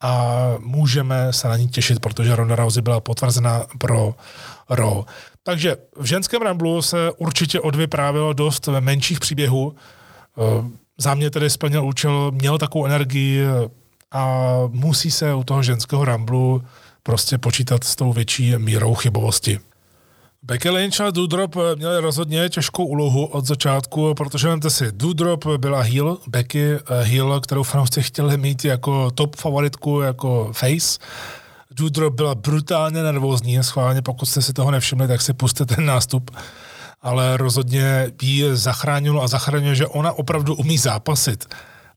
a můžeme se na ní těšit, protože Ronda Rousey byla potvrzena pro Raw. Takže v ženském Ramblu se určitě odvyprávilo dost menších příběhů. Eh, za mě tedy splnil účel, měl takovou energii a musí se u toho ženského Ramblu prostě počítat s tou větší mírou chybovosti. Becky Lynch a Doudrop měli rozhodně těžkou úlohu od začátku, protože vemte si, Doudrop byla heel, Becky eh, heel, kterou fanoušci chtěli mít jako top favoritku, jako face. Doudrop byla brutálně nervózní, schválně, pokud jste si toho nevšimli, tak si puste ten nástup ale rozhodně ji zachránilo a zachraňuje, že ona opravdu umí zápasit.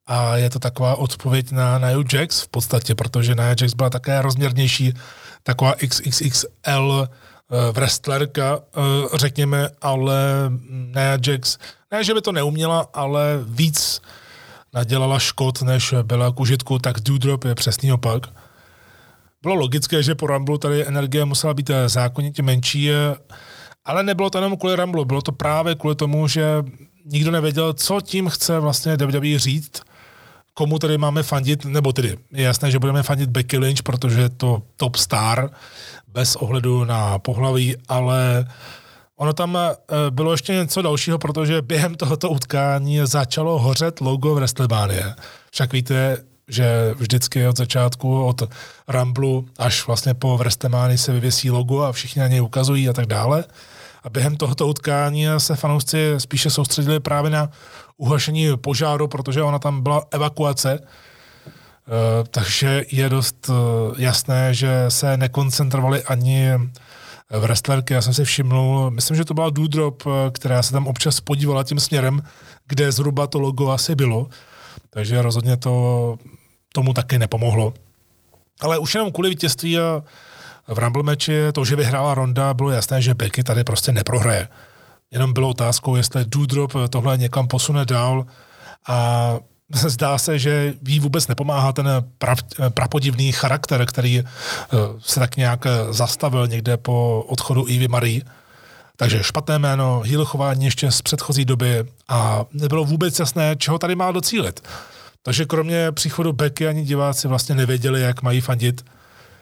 A je to taková odpověď na Nia Jax v podstatě, protože Nia Jax byla také rozměrnější, taková XXXL uh, wrestlerka, uh, řekněme, ale Nia Jax, ne, že by to neuměla, ale víc nadělala škod, než byla k užitku, tak Doudrop je přesný opak. Bylo logické, že po Rumble tady energie musela být zákonitě menší, ale nebylo to jenom kvůli Rumble, bylo to právě kvůli tomu, že nikdo nevěděl, co tím chce vlastně WWE říct, komu tady máme fandit, nebo tedy je jasné, že budeme fandit Becky Lynch, protože je to top star, bez ohledu na pohlaví, ale ono tam eh, bylo ještě něco dalšího, protože během tohoto utkání začalo hořet logo v WrestleMania. Však víte, že vždycky od začátku, od Ramblu až vlastně po WrestleMania se vyvěsí logo a všichni na něj ukazují a tak dále. A během tohoto utkání se fanoušci spíše soustředili právě na uhašení požáru, protože ona tam byla evakuace, Uh, takže je dost uh, jasné, že se nekoncentrovali ani v wrestlerky. Já jsem si všiml, myslím, že to byla Doudrop, eh, která se tam občas podívala tím směrem, kde zhruba to logo asi bylo. Takže rozhodně to tomu taky nepomohlo. Ale už jenom kvůli vítězství a v Rumble meči to, že vyhrála Ronda, bylo jasné, že Becky tady prostě neprohraje. Jenom bylo otázkou, jestli Doudrop tohle někam posune dál a zdá se, že jí vůbec nepomáhá ten prav, prapodivný charakter, který eh, se tak nějak zastavil někde po odchodu Ivy Marie. Takže špatné jméno, heel chování ještě z předchozí doby a nebylo vůbec jasné, čeho tady má docílit. Takže kromě příchodu Becky ani diváci vlastně nevěděli, jak mají fandit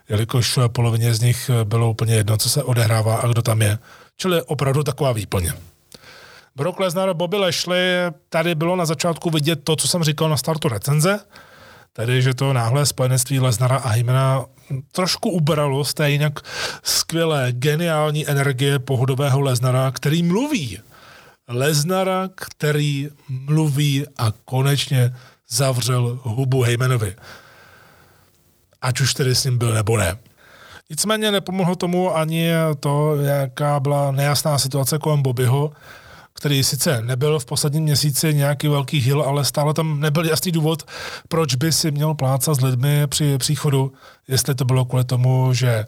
jelikož polovině z nich bylo úplně jedno, co se odehrává a kdo tam je. Čili opravdu taková výplně. Brock Lesnar, Bobby Lashley, tady bylo na začátku vidět to, co jsem říkal na startu recenze, tedy, že to náhle spojenectví Lesnara a Hymena trošku ubralo z té jinak skvělé, geniální energie pohodového Leznara, který mluví. Leznara, který mluví a konečně zavřel hubu Heymanovi ať už tedy s ním byl nebo ne. Nicméně nepomohlo tomu ani to, jaká byla nejasná situace kolem Bobbyho, který sice nebyl v posledním měsíci nějaký velký hil, ale stále tam nebyl jasný důvod, proč by si měl plácat s lidmi při příchodu, jestli to bylo kvůli tomu, že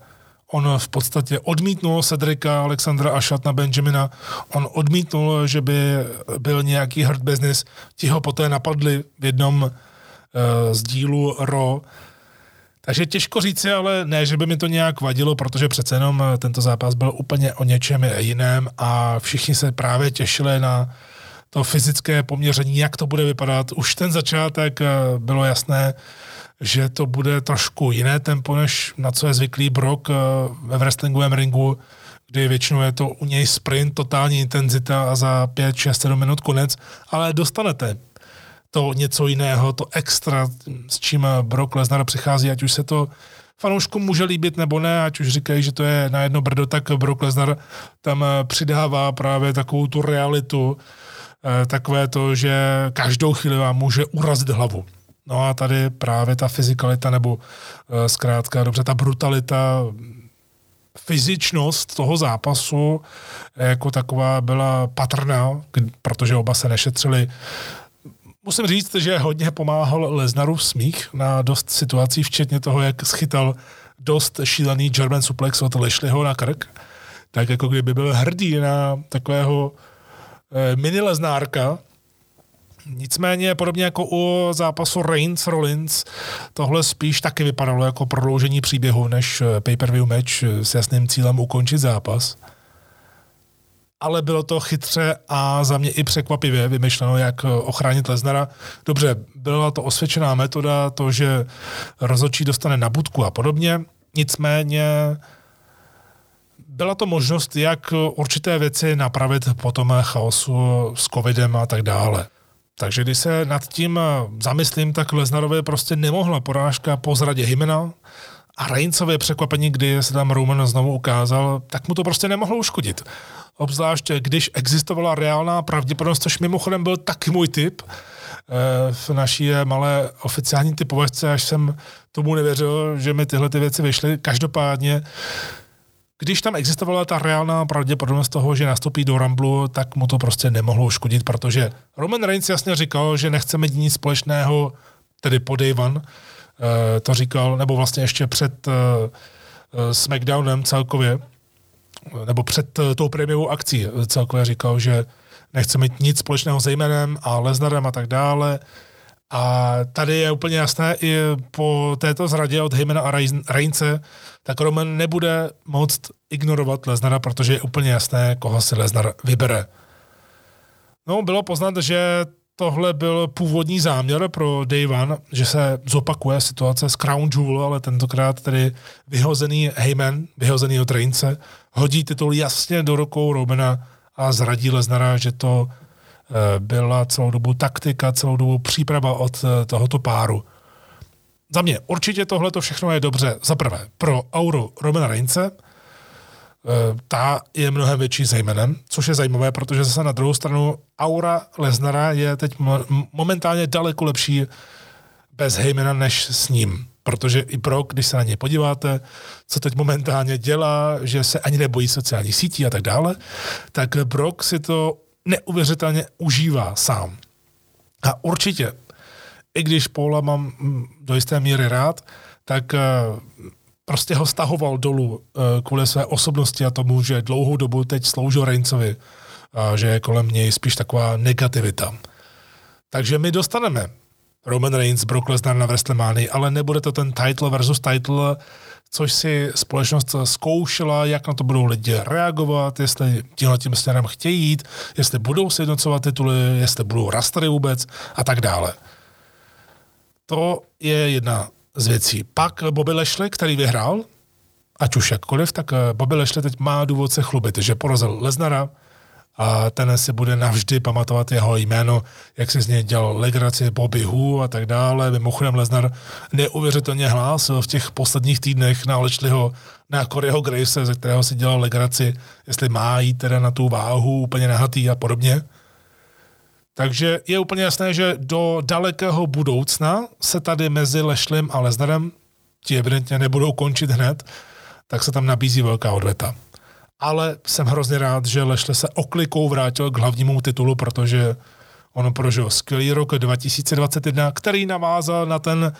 on v podstatě odmítnul Cedrika, Alexandra a Šatna Benjamina. On odmítnul, že by byl nějaký hurt business. Ti ho poté napadli v jednom uh, z dílu Raw, takže těžko říci, ale ne, že by mi to nějak vadilo, protože přece jenom eh, tento zápas byl úplně o něčem jiném a všichni se právě těšili na to fyzické poměření, jak to bude vypadat. Už ten začátek eh, bylo jasné, že to bude trošku jiné tempo, než na co je zvyklý Brock eh, ve wrestlingovém ringu, kdy většinou je to u něj sprint, totální intenzita a za 5, 6, 7 minut konec, ale dostanete to něco jiného, to extra, s čím Brock Lesnar přichází, ať už se to fanouškům může líbit nebo ne, ať už říkají, že to je na jedno brdo, tak Brock Lesnar tam přidává právě takovou tu realitu, eh, takové to, že každou chvíli vám může urazit hlavu. No a tady právě ta fyzikalita nebo eh, zkrátka dobře ta brutalita, fyzičnost toho zápasu jako taková byla patrná, protože oba se nešetřili Musím říct, že hodně pomáhal Leznaru smích na dost situací, včetně toho, jak schytal dost šílený German suplex od Lešliho na krk. Tak jako kdyby byl hrdý na takového eh, mini Leznárka, Nicméně podobně jako u zápasu Reigns Rollins, tohle spíš taky vypadalo jako prodloužení příběhu než eh, pay-per-view match s jasným cílem ukončit zápas. Ale bylo to chytře a za mě i překvapivě vymyšleno, jak eh, ochránit Leznara. Dobře, byla to osvědčená metoda, to, že rozhodčí dostane na budku a podobně. Nicméně byla to možnost, jak určité věci napravit po tom chaosu s covidem a tak dále. Takže když se nad tím zamyslím, tak Leznarovi prostě nemohla porážka po zradě Hymena a Reincově překvapení, kdy se tam Roman znovu ukázal, tak mu to prostě nemohlo uškodit. Obzvlášť, když existovala reálná pravděpodobnost, což mimochodem byl taky můj typ eh, v naší malé oficiální typovačce, až jsem tomu nevěřil, že mi tyhle ty věci vyšly. Každopádně když tam existovala ta reálná pravděpodobnost toho, že nastoupí do Ramblu, tak mu to prostě nemohlo uškodit, protože Roman Reigns jasně říkal, že nechceme nic společného, tedy po Day One, eh, to říkal, nebo vlastně ještě před eh, eh, SmackDownem celkově, nebo před tou prémiovou akcí celkově říkal, že nechce mít nic společného s jménem a Lesnarem a tak dále. A tady je úplně jasné i po této zradě od Heymana a Reince, tak Roman nebude moct ignorovat Leznara, protože je úplně jasné, koho si Leznar vybere. No, bylo poznat, že tohle byl původní záměr pro Day One, že se zopakuje situace s Crown Jewel, ale tentokrát tedy vyhozený Heyman, vyhozený od Reince, hodí titul jasně do rukou Romana a zradí Leznara, že to Eh, byla celou dobu taktika, celou dobu příprava od eh, tohoto páru. Za mě určitě tohle to všechno je dobře. Za prvé, pro auru Romana Reince, ta je mnohem větší s Heymanem, což je zajímavé, protože zase na druhou stranu aura Lesnara je teď momentálně daleko lepší bez Heymana než s ním. Protože i pro, když se na něj podíváte, co teď momentálně dělá, že se ani nebojí sociálních sítí a tak dále, tak Brock si to neuvěřitelně užívá sám. A určitě, i když Paula mám mm, do jisté míry rád, tak eh, prostě ho stahoval dolů eh, kvůli své osobnosti a tomu, že dlouhou dobu teď sloužil Reincovi, a že je kolem něj spíš taková negativita. Takže my dostaneme Roman Reigns, Brock Lesnar na WrestleMania, ale nebude to ten title versus title což si společnost zkoušela, jak na to budou lidi reagovat, jestli tímhle tím směrem chtějí jít, jestli budou sjednocovat tituly, jestli budou rastry vůbec a tak dále. To je jedna z věcí. Pak Bobby Lashley, který vyhrál, ať už jakkoliv, tak Bobby Lashley teď má důvod se chlubit, že porazil Leznara, a ten si bude navždy pamatovat jeho jméno, jak se z něj dělal legraci Bobby Hu a tak dále. Mimochodem Lesnar neuvěřitelně hlásil v těch posledních týdnech na Lečliho, na Coreyho Grace, ze kterého si dělal legraci, jestli má jít teda na tu váhu úplně nahatý a podobně. Takže je úplně jasné, že do dalekého budoucna se tady mezi Lešlim a Lesnarem, ti evidentně nebudou končit hned, tak se tam nabízí velká odveta. Ale jsem hrozně rád, že Lešle se oklikou vrátil k hlavnímu titulu, protože on prožil skvělý rok 2021, který navázal na ten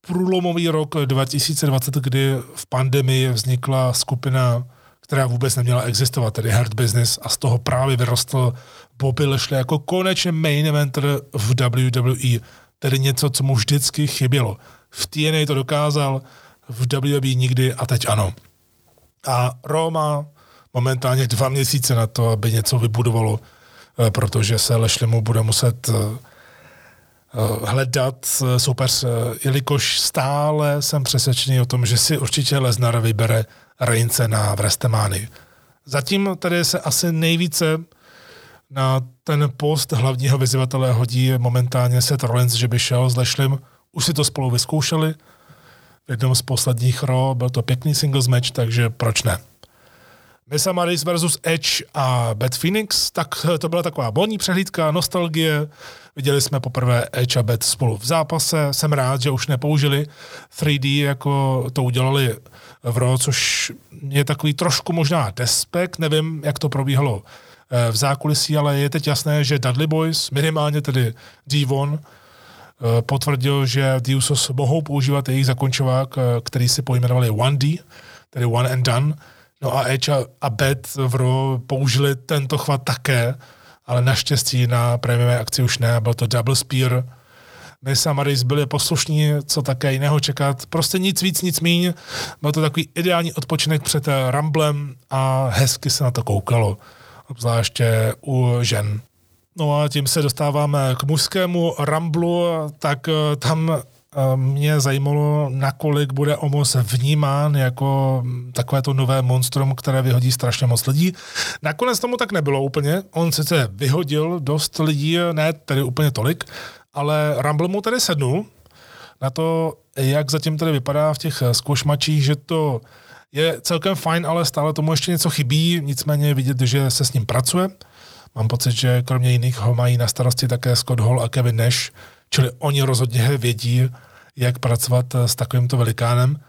průlomový rok 2020, kdy v pandemii vznikla skupina, která vůbec neměla existovat, tedy Hard Business a z toho právě vyrostl Bobby Lashley jako konečně main eventer v WWE, tedy něco, co mu vždycky chybělo. V TNA to dokázal, v WWE nikdy a teď ano. A Roma momentálně dva měsíce na to, aby něco vybudovalo, eh, protože se Lešlimu bude muset eh, eh, hledat soupeř, jelikož stále jsem přesvědčený o tom, že si určitě Lesnar vybere Reince na Vrestemány. Zatím tady se asi nejvíce na ten post hlavního vyzývatele hodí momentálně Seth Rollins, že by šel s Lešlim. Už si to spolu vyzkoušeli, v jednom z posledních ro, byl to pěkný singles match, takže proč ne? Mesa Maris versus Edge a Beth Phoenix, tak to byla taková bolní přehlídka, nostalgie. Viděli jsme poprvé Edge a Beth spolu v zápase. Jsem rád, že už nepoužili 3D, jako to udělali v RO, což je takový trošku možná despek, nevím, jak to probíhalo v zákulisí, ale je teď jasné, že Dudley Boys, minimálně tedy Devon, eh, potvrdil, že The Usos mohou používat jejich zakončovák, který si pojmenovali 1D, tedy One and Done. No a Edge a Beth v Raw použili tento chvat také, ale naštěstí na prémiové akci už ne, byl to Double Spear, Miss a Maris byli poslušní, co také jiného čekat. Prostě nic víc, nic míň. Byl to takový ideální odpočinek před Ramblem a hezky se na to koukalo, obzvláště u žen. No a tím se dostáváme k mužskému Ramblu, tak eh, tam eh, mě zajímalo, nakolik bude Omos vnímán jako takové to nové monstrum, které vyhodí strašně moc lidí. Nakonec tomu tak nebylo úplně. On sice vyhodil dost lidí, ne tedy úplně tolik, ale Rumble mu tady sednul na to, jak zatím tady vypadá v těch zkoušmačích, že to je celkem fajn, ale stále tomu ještě něco chybí, nicméně vidět, že se s ním pracuje. Mám pocit, že kromě jiných ho mají na starosti také Scott Hall a Kevin Nash, čili oni rozhodně vědí, jak pracovat s takovýmto velikánem.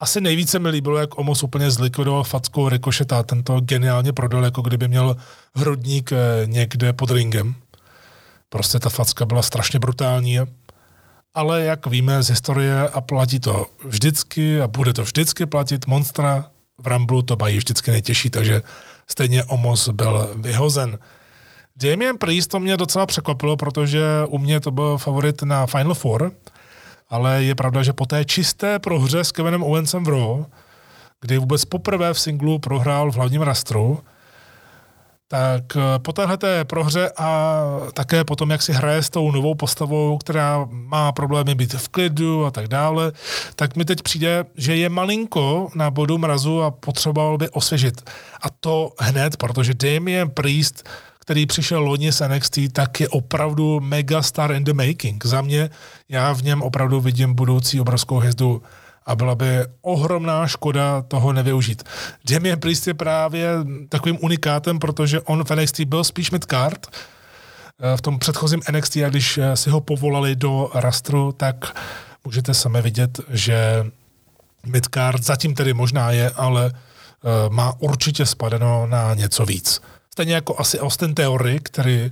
Asi nejvíce mi líbilo, jak Omos úplně zlikvidoval fackou Rikošeta, tento geniálně prodal, jako kdyby měl hrudník eh, někde pod ringem. Prostě ta facka byla strašně brutální, ale jak víme z historie a platí to vždycky a bude to vždycky platit, Monstra v Ramblu to mají vždycky nejtěžší, takže stejně Omos byl vyhozen. Damien Priest to mě docela překvapilo, protože u mě to byl favorit na Final Four, ale je pravda, že po té čisté prohře s Kevinem Owensem v Raw, kdy vůbec poprvé v singlu prohrál v hlavním rastru, tak eh, po téhle prohře a také potom, jak si hraje s tou novou postavou, která má problémy být v klidu a tak dále, tak mi teď přijde, že je malinko na bodu mrazu a potřeboval by osvěžit. A to hned, protože Damien Priest který přišel loni z NXT, tak je opravdu mega star in the making. Za mě, já v něm opravdu vidím budoucí obrovskou hvězdu a byla by ohromná škoda toho nevyužít. Damien Priest je právě takovým unikátem, protože on v NXT byl spíš midcard, eh, v tom předchozím NXT, a když eh, si ho povolali do rastru, tak můžete sami vidět, že midcard zatím tedy možná je, ale eh, má určitě spadeno na něco víc. Stejně jako asi Austin Theory, který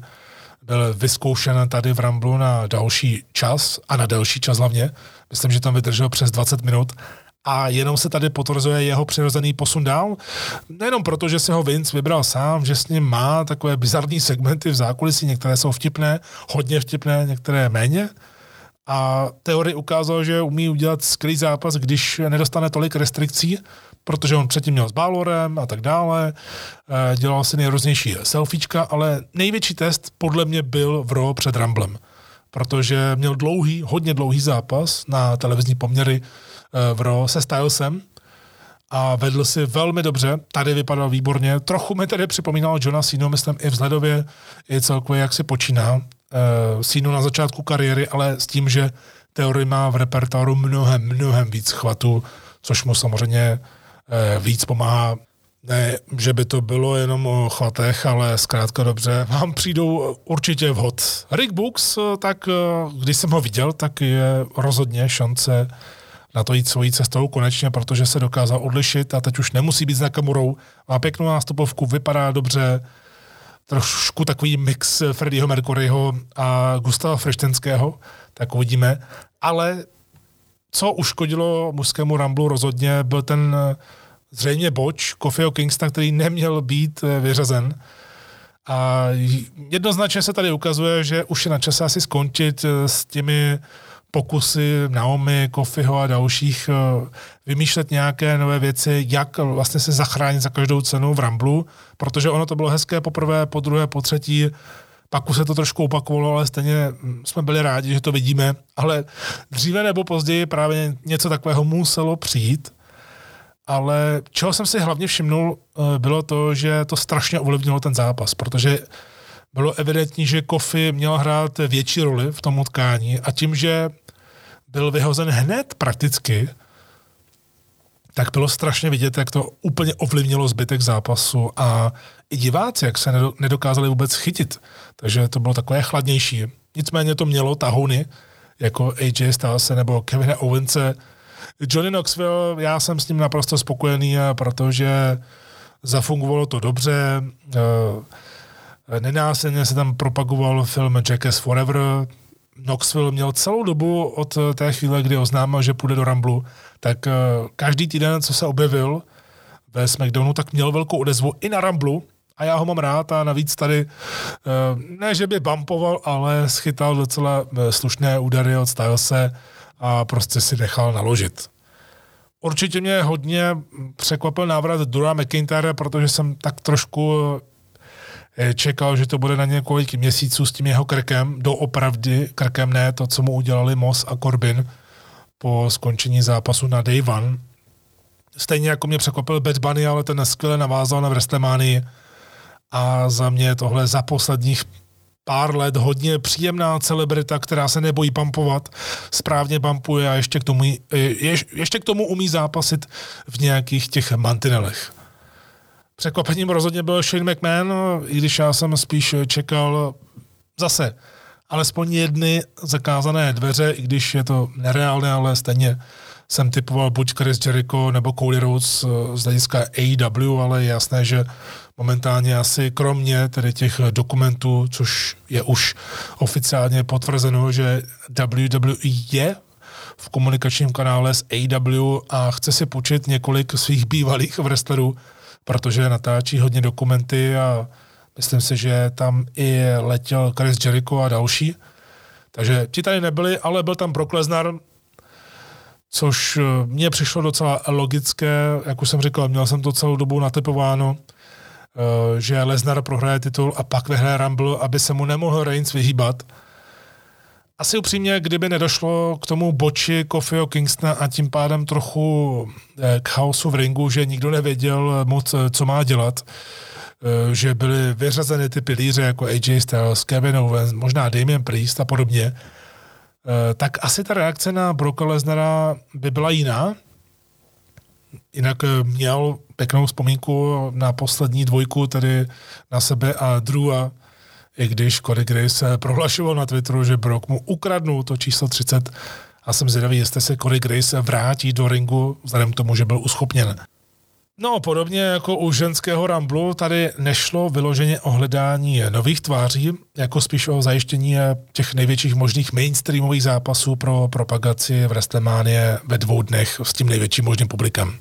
byl vyzkoušen tady v Ramblu na další čas a na delší čas hlavně. Myslím, že tam vydržel přes 20 minut a jenom se tady potvrzuje jeho přirozený posun dál. Nejenom proto, že se ho Vince vybral sám, že s ním má takové bizarní segmenty v zákulisí, některé jsou vtipné, hodně vtipné, některé méně. A teorie ukázal, že umí udělat skvělý zápas, když nedostane tolik restrikcí, protože on předtím měl s Balorem a tak dále, eh, dělal si nejrůznější selfiečka, ale největší test podle mě byl v Raw před Ramblem, protože měl dlouhý, hodně dlouhý zápas na televizní poměry eh, v Raw se Stylesem, a vedl si velmi dobře. Tady vypadal výborně. Trochu mi tedy připomínal Johna Sino, myslím i vzhledově, i celkově, jak si počíná. Uh, Sino na začátku kariéry, ale s tím, že teorie má v repertoáru mnohem, mnohem víc chvatů, což mu samozřejmě Eh, víc pomáhá. Ne, že by to bylo jenom o chvatech, ale zkrátka dobře, vám přijdou určitě vhod. Rick Books, eh, tak eh, když jsem ho viděl, tak je rozhodně šance na to jít svojí cestou konečně, protože se dokázal odlišit a teď už nemusí být s Nakamurou. Má pěknou nástupovku, vypadá dobře, trošku takový mix Freddieho Mercuryho a Gustava Frištenského, tak uvidíme. Ale co uškodilo mužskému Ramblu rozhodně, byl ten eh, zřejmě boč Kofiho Kingsta, který neměl být eh, vyřazen. A jednoznačně se tady ukazuje, že už je na čase asi skončit eh, s těmi pokusy Naomi, Kofiho a dalších vymýšlet nějaké nové věci, jak vlastně se zachránit za každou cenu v Ramblu, protože ono to bylo hezké poprvé, po druhé, po třetí, pak už se to trošku opakovalo, ale stejně jsme byli rádi, že to vidíme. Ale dříve nebo později právě něco takového muselo přijít. Ale čeho jsem si hlavně všimnul, eh, bylo to, že to strašně ovlivnilo ten zápas, protože bylo evidentní, že Kofi měl hrát větší roli v tom utkání a tím, že byl vyhozen hned prakticky, tak bylo strašně vidět, jak to úplně ovlivnilo zbytek zápasu a i diváci, jak se nedokázali vůbec chytit. Takže to bylo takové chladnější. Nicméně to mělo tahouny, jako AJ Styles nebo Kevin Owence. Johnny Knoxville, já jsem s ním naprosto spokojený, protože zafungovalo to dobře. Eh, Nenásilně se tam propagoval film Jackass Forever. Knoxville měl celou dobu od té chvíle, kdy oznámil, že půjde do Ramblu, tak každý týden, co se objevil ve SmackDownu, tak měl velkou odezvu i na Ramblu, a já ho mám rád a navíc tady, ne že by bumpoval, ale schytal docela slušné údery od Stylese a prostě si nechal naložit. Určitě mě hodně překvapil návrat Dura McIntyre, protože jsem tak trošku eh, čekal, že to bude na několik měsíců s tím jeho krkem, doopravdy krkem ne to, co mu udělali Moss a Corbin po skončení zápasu na Day One. Stejně jako mě překvapil Bad Bunny, ale ten skvěle navázal na WrestleManii a za mě tohle za posledních pár let hodně příjemná celebrita, která se nebojí pampovat, správně pampuje a ještě k tomu, je, ještě k tomu umí zápasit v nějakých těch mantinelech. Překvapením rozhodně byl Shane McMahon, i když já jsem spíš čekal zase alespoň jedny zakázané dveře, i když je to nereálné, ale stejně jsem typoval buď Chris Jericho nebo Cody Rhodes z hlediska AEW, ale je jasné, že momentálně asi kromě tedy těch dokumentů, což je už oficiálně potvrzeno, že WWE je v komunikačním kanále s AW a chce si počít několik svých bývalých wrestlerů, protože natáčí hodně dokumenty a myslím si, že tam i letěl Chris Jericho a další. Takže ti tady nebyli, ale byl tam Brock Lesnar, což mně přišlo docela logické, jak už jsem říkal, měl jsem to celou dobu natypováno, Eh, že Lesnar prohraje titul a pak vyhraje Rumble, aby se mu nemohl Reigns vyhýbat. Asi upřímně, kdyby nedošlo k tomu boči Kofiho Kingstona a tím pádem trochu eh, k chaosu v ringu, že nikdo nevěděl moc, eh, co má dělat, že byly vyřazeny ty pilíře jako AJ Styles, Kevin Owens, možná Damien Priest a podobně, tak asi ta reakce na Brocka Lesnara by byla jiná. Jinak měl pěknou vzpomínku na poslední dvojku, tedy na sebe a Drewa, i když Cody Grace prohlašoval na Twitteru, že Brock mu ukradnul to číslo 30 a jsem zvědavý, jestli se Cody Grace vrátí do ringu, vzhledem k tomu, že byl uschopněn. No, podobně jako u ženského Ramblu, tady nešlo vyloženě o hledání nových tváří, jako spíš o zajištění těch největších možných mainstreamových zápasů pro propagaci v WrestleMania ve dvou dnech s tím největším možným publikem.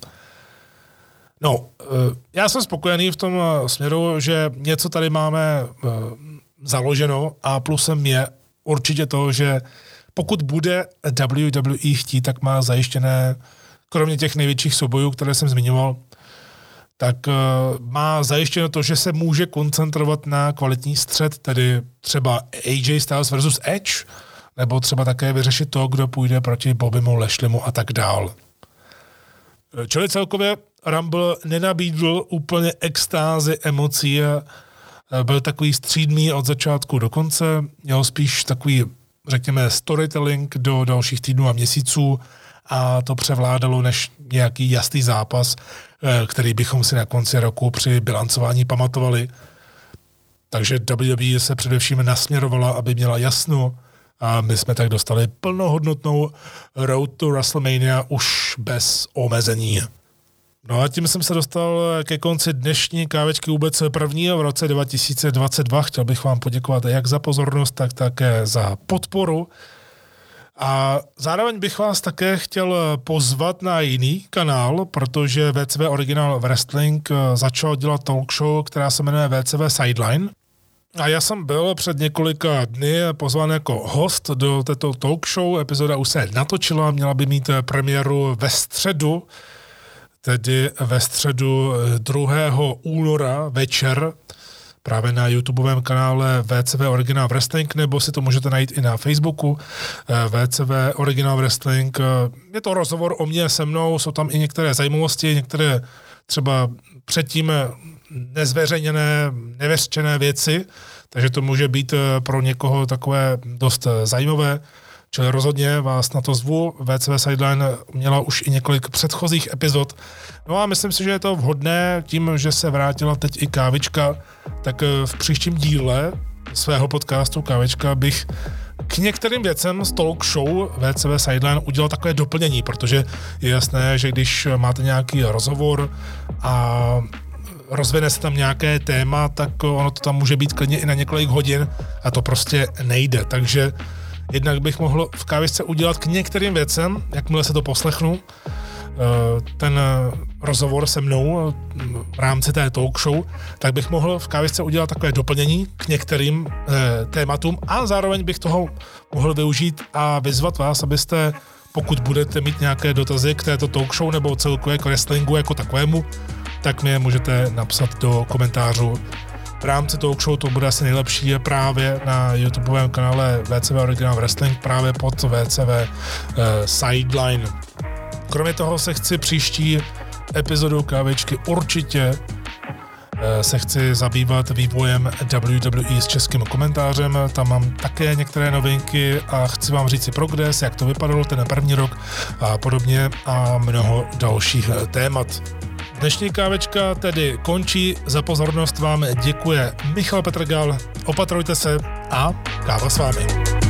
No, eh, já jsem spokojený v tom eh, směru, že něco tady máme eh, založeno a plusem je určitě to, že pokud bude WWE chtít, tak má zajištěné, kromě těch největších soubojů, které jsem zmiňoval, tak má zajištěno to, že se může koncentrovat na kvalitní střed, tedy třeba AJ Styles versus Edge, nebo třeba také vyřešit to, kdo půjde proti Bobimu, Lešlimu a tak dál. Čili celkově Rumble nenabídl úplně extázy emocí a byl takový střídmý od začátku do konce, měl spíš takový, řekněme, storytelling do dalších týdnů a měsíců a to převládalo než nějaký jasný zápas, eh, který bychom si na konci roku při bilancování pamatovali. Takže WWE se především nasměrovala, aby měla jasno a my jsme tak dostali plnohodnotnou Road to WrestleMania už bez omezení. No a tím jsem se dostal ke konci dnešní kávečky vůbec prvního v roce 2022. Chtěl bych vám poděkovat jak za pozornost, tak také za podporu. A zároveň bych vás také chtěl pozvat na jiný kanál, protože VCV Original Wrestling začal dělat talk show, která se jmenuje VCV Sideline. A já jsem byl před několika dny pozván jako host do této talk show. Epizoda už se natočila, měla by mít premiéru ve středu tedy ve středu 2. února večer právě na YouTubeovém kanále VCV Original Wrestling, nebo si to můžete najít i na Facebooku eh, VCV Original Wrestling. Je to rozhovor o mě se mnou, jsou tam i některé zajímavosti, některé třeba předtím nezveřejněné, nevěřčené věci, takže to může být eh, pro někoho takové dost eh, zajímavé. Čili rozhodně vás na to zvu. VCV Sideline měla už i několik předchozích epizod. No a myslím si, že je to vhodné tím, že se vrátila teď i kávička, tak eh, v příštím díle svého podcastu Kávička bych k některým věcem z talk show VCV Sideline udělal takové doplnění, protože je jasné, že když máte nějaký rozhovor a rozvine se tam nějaké téma, tak ono to tam může být klidně i na několik hodin a to prostě nejde. Takže jednak bych mohl v kávisce udělat k některým věcem, jakmile se to poslechnu, Eh, ten rozhovor se mnou eh, v rámci té talk show, tak bych mohl v kávisce udělat takové doplnění k některým eh, tématům a zároveň bych toho mohl využít a vyzvat vás, abyste pokud budete mít nějaké dotazy k této talk show nebo celkově k wrestlingu jako takovému, tak mi je můžete napsat do komentářů. V rámci talk show to bude asi nejlepší je právě na YouTubeovém kanále VCV Original Wrestling právě pod VCV uh, Sideline. Kromě toho se chci příští epizodu kávečky určitě eh, se chci zabývat vývojem WWE s českým komentářem. Tam mám také některé novinky a chci vám říct si progres, jak to vypadalo ten první rok a podobně a mnoho dalších eh, témat. Dnešní kávečka tedy končí. Za pozornost vám děkuje Michal Petrgal. Opatrujte se a káva s vámi.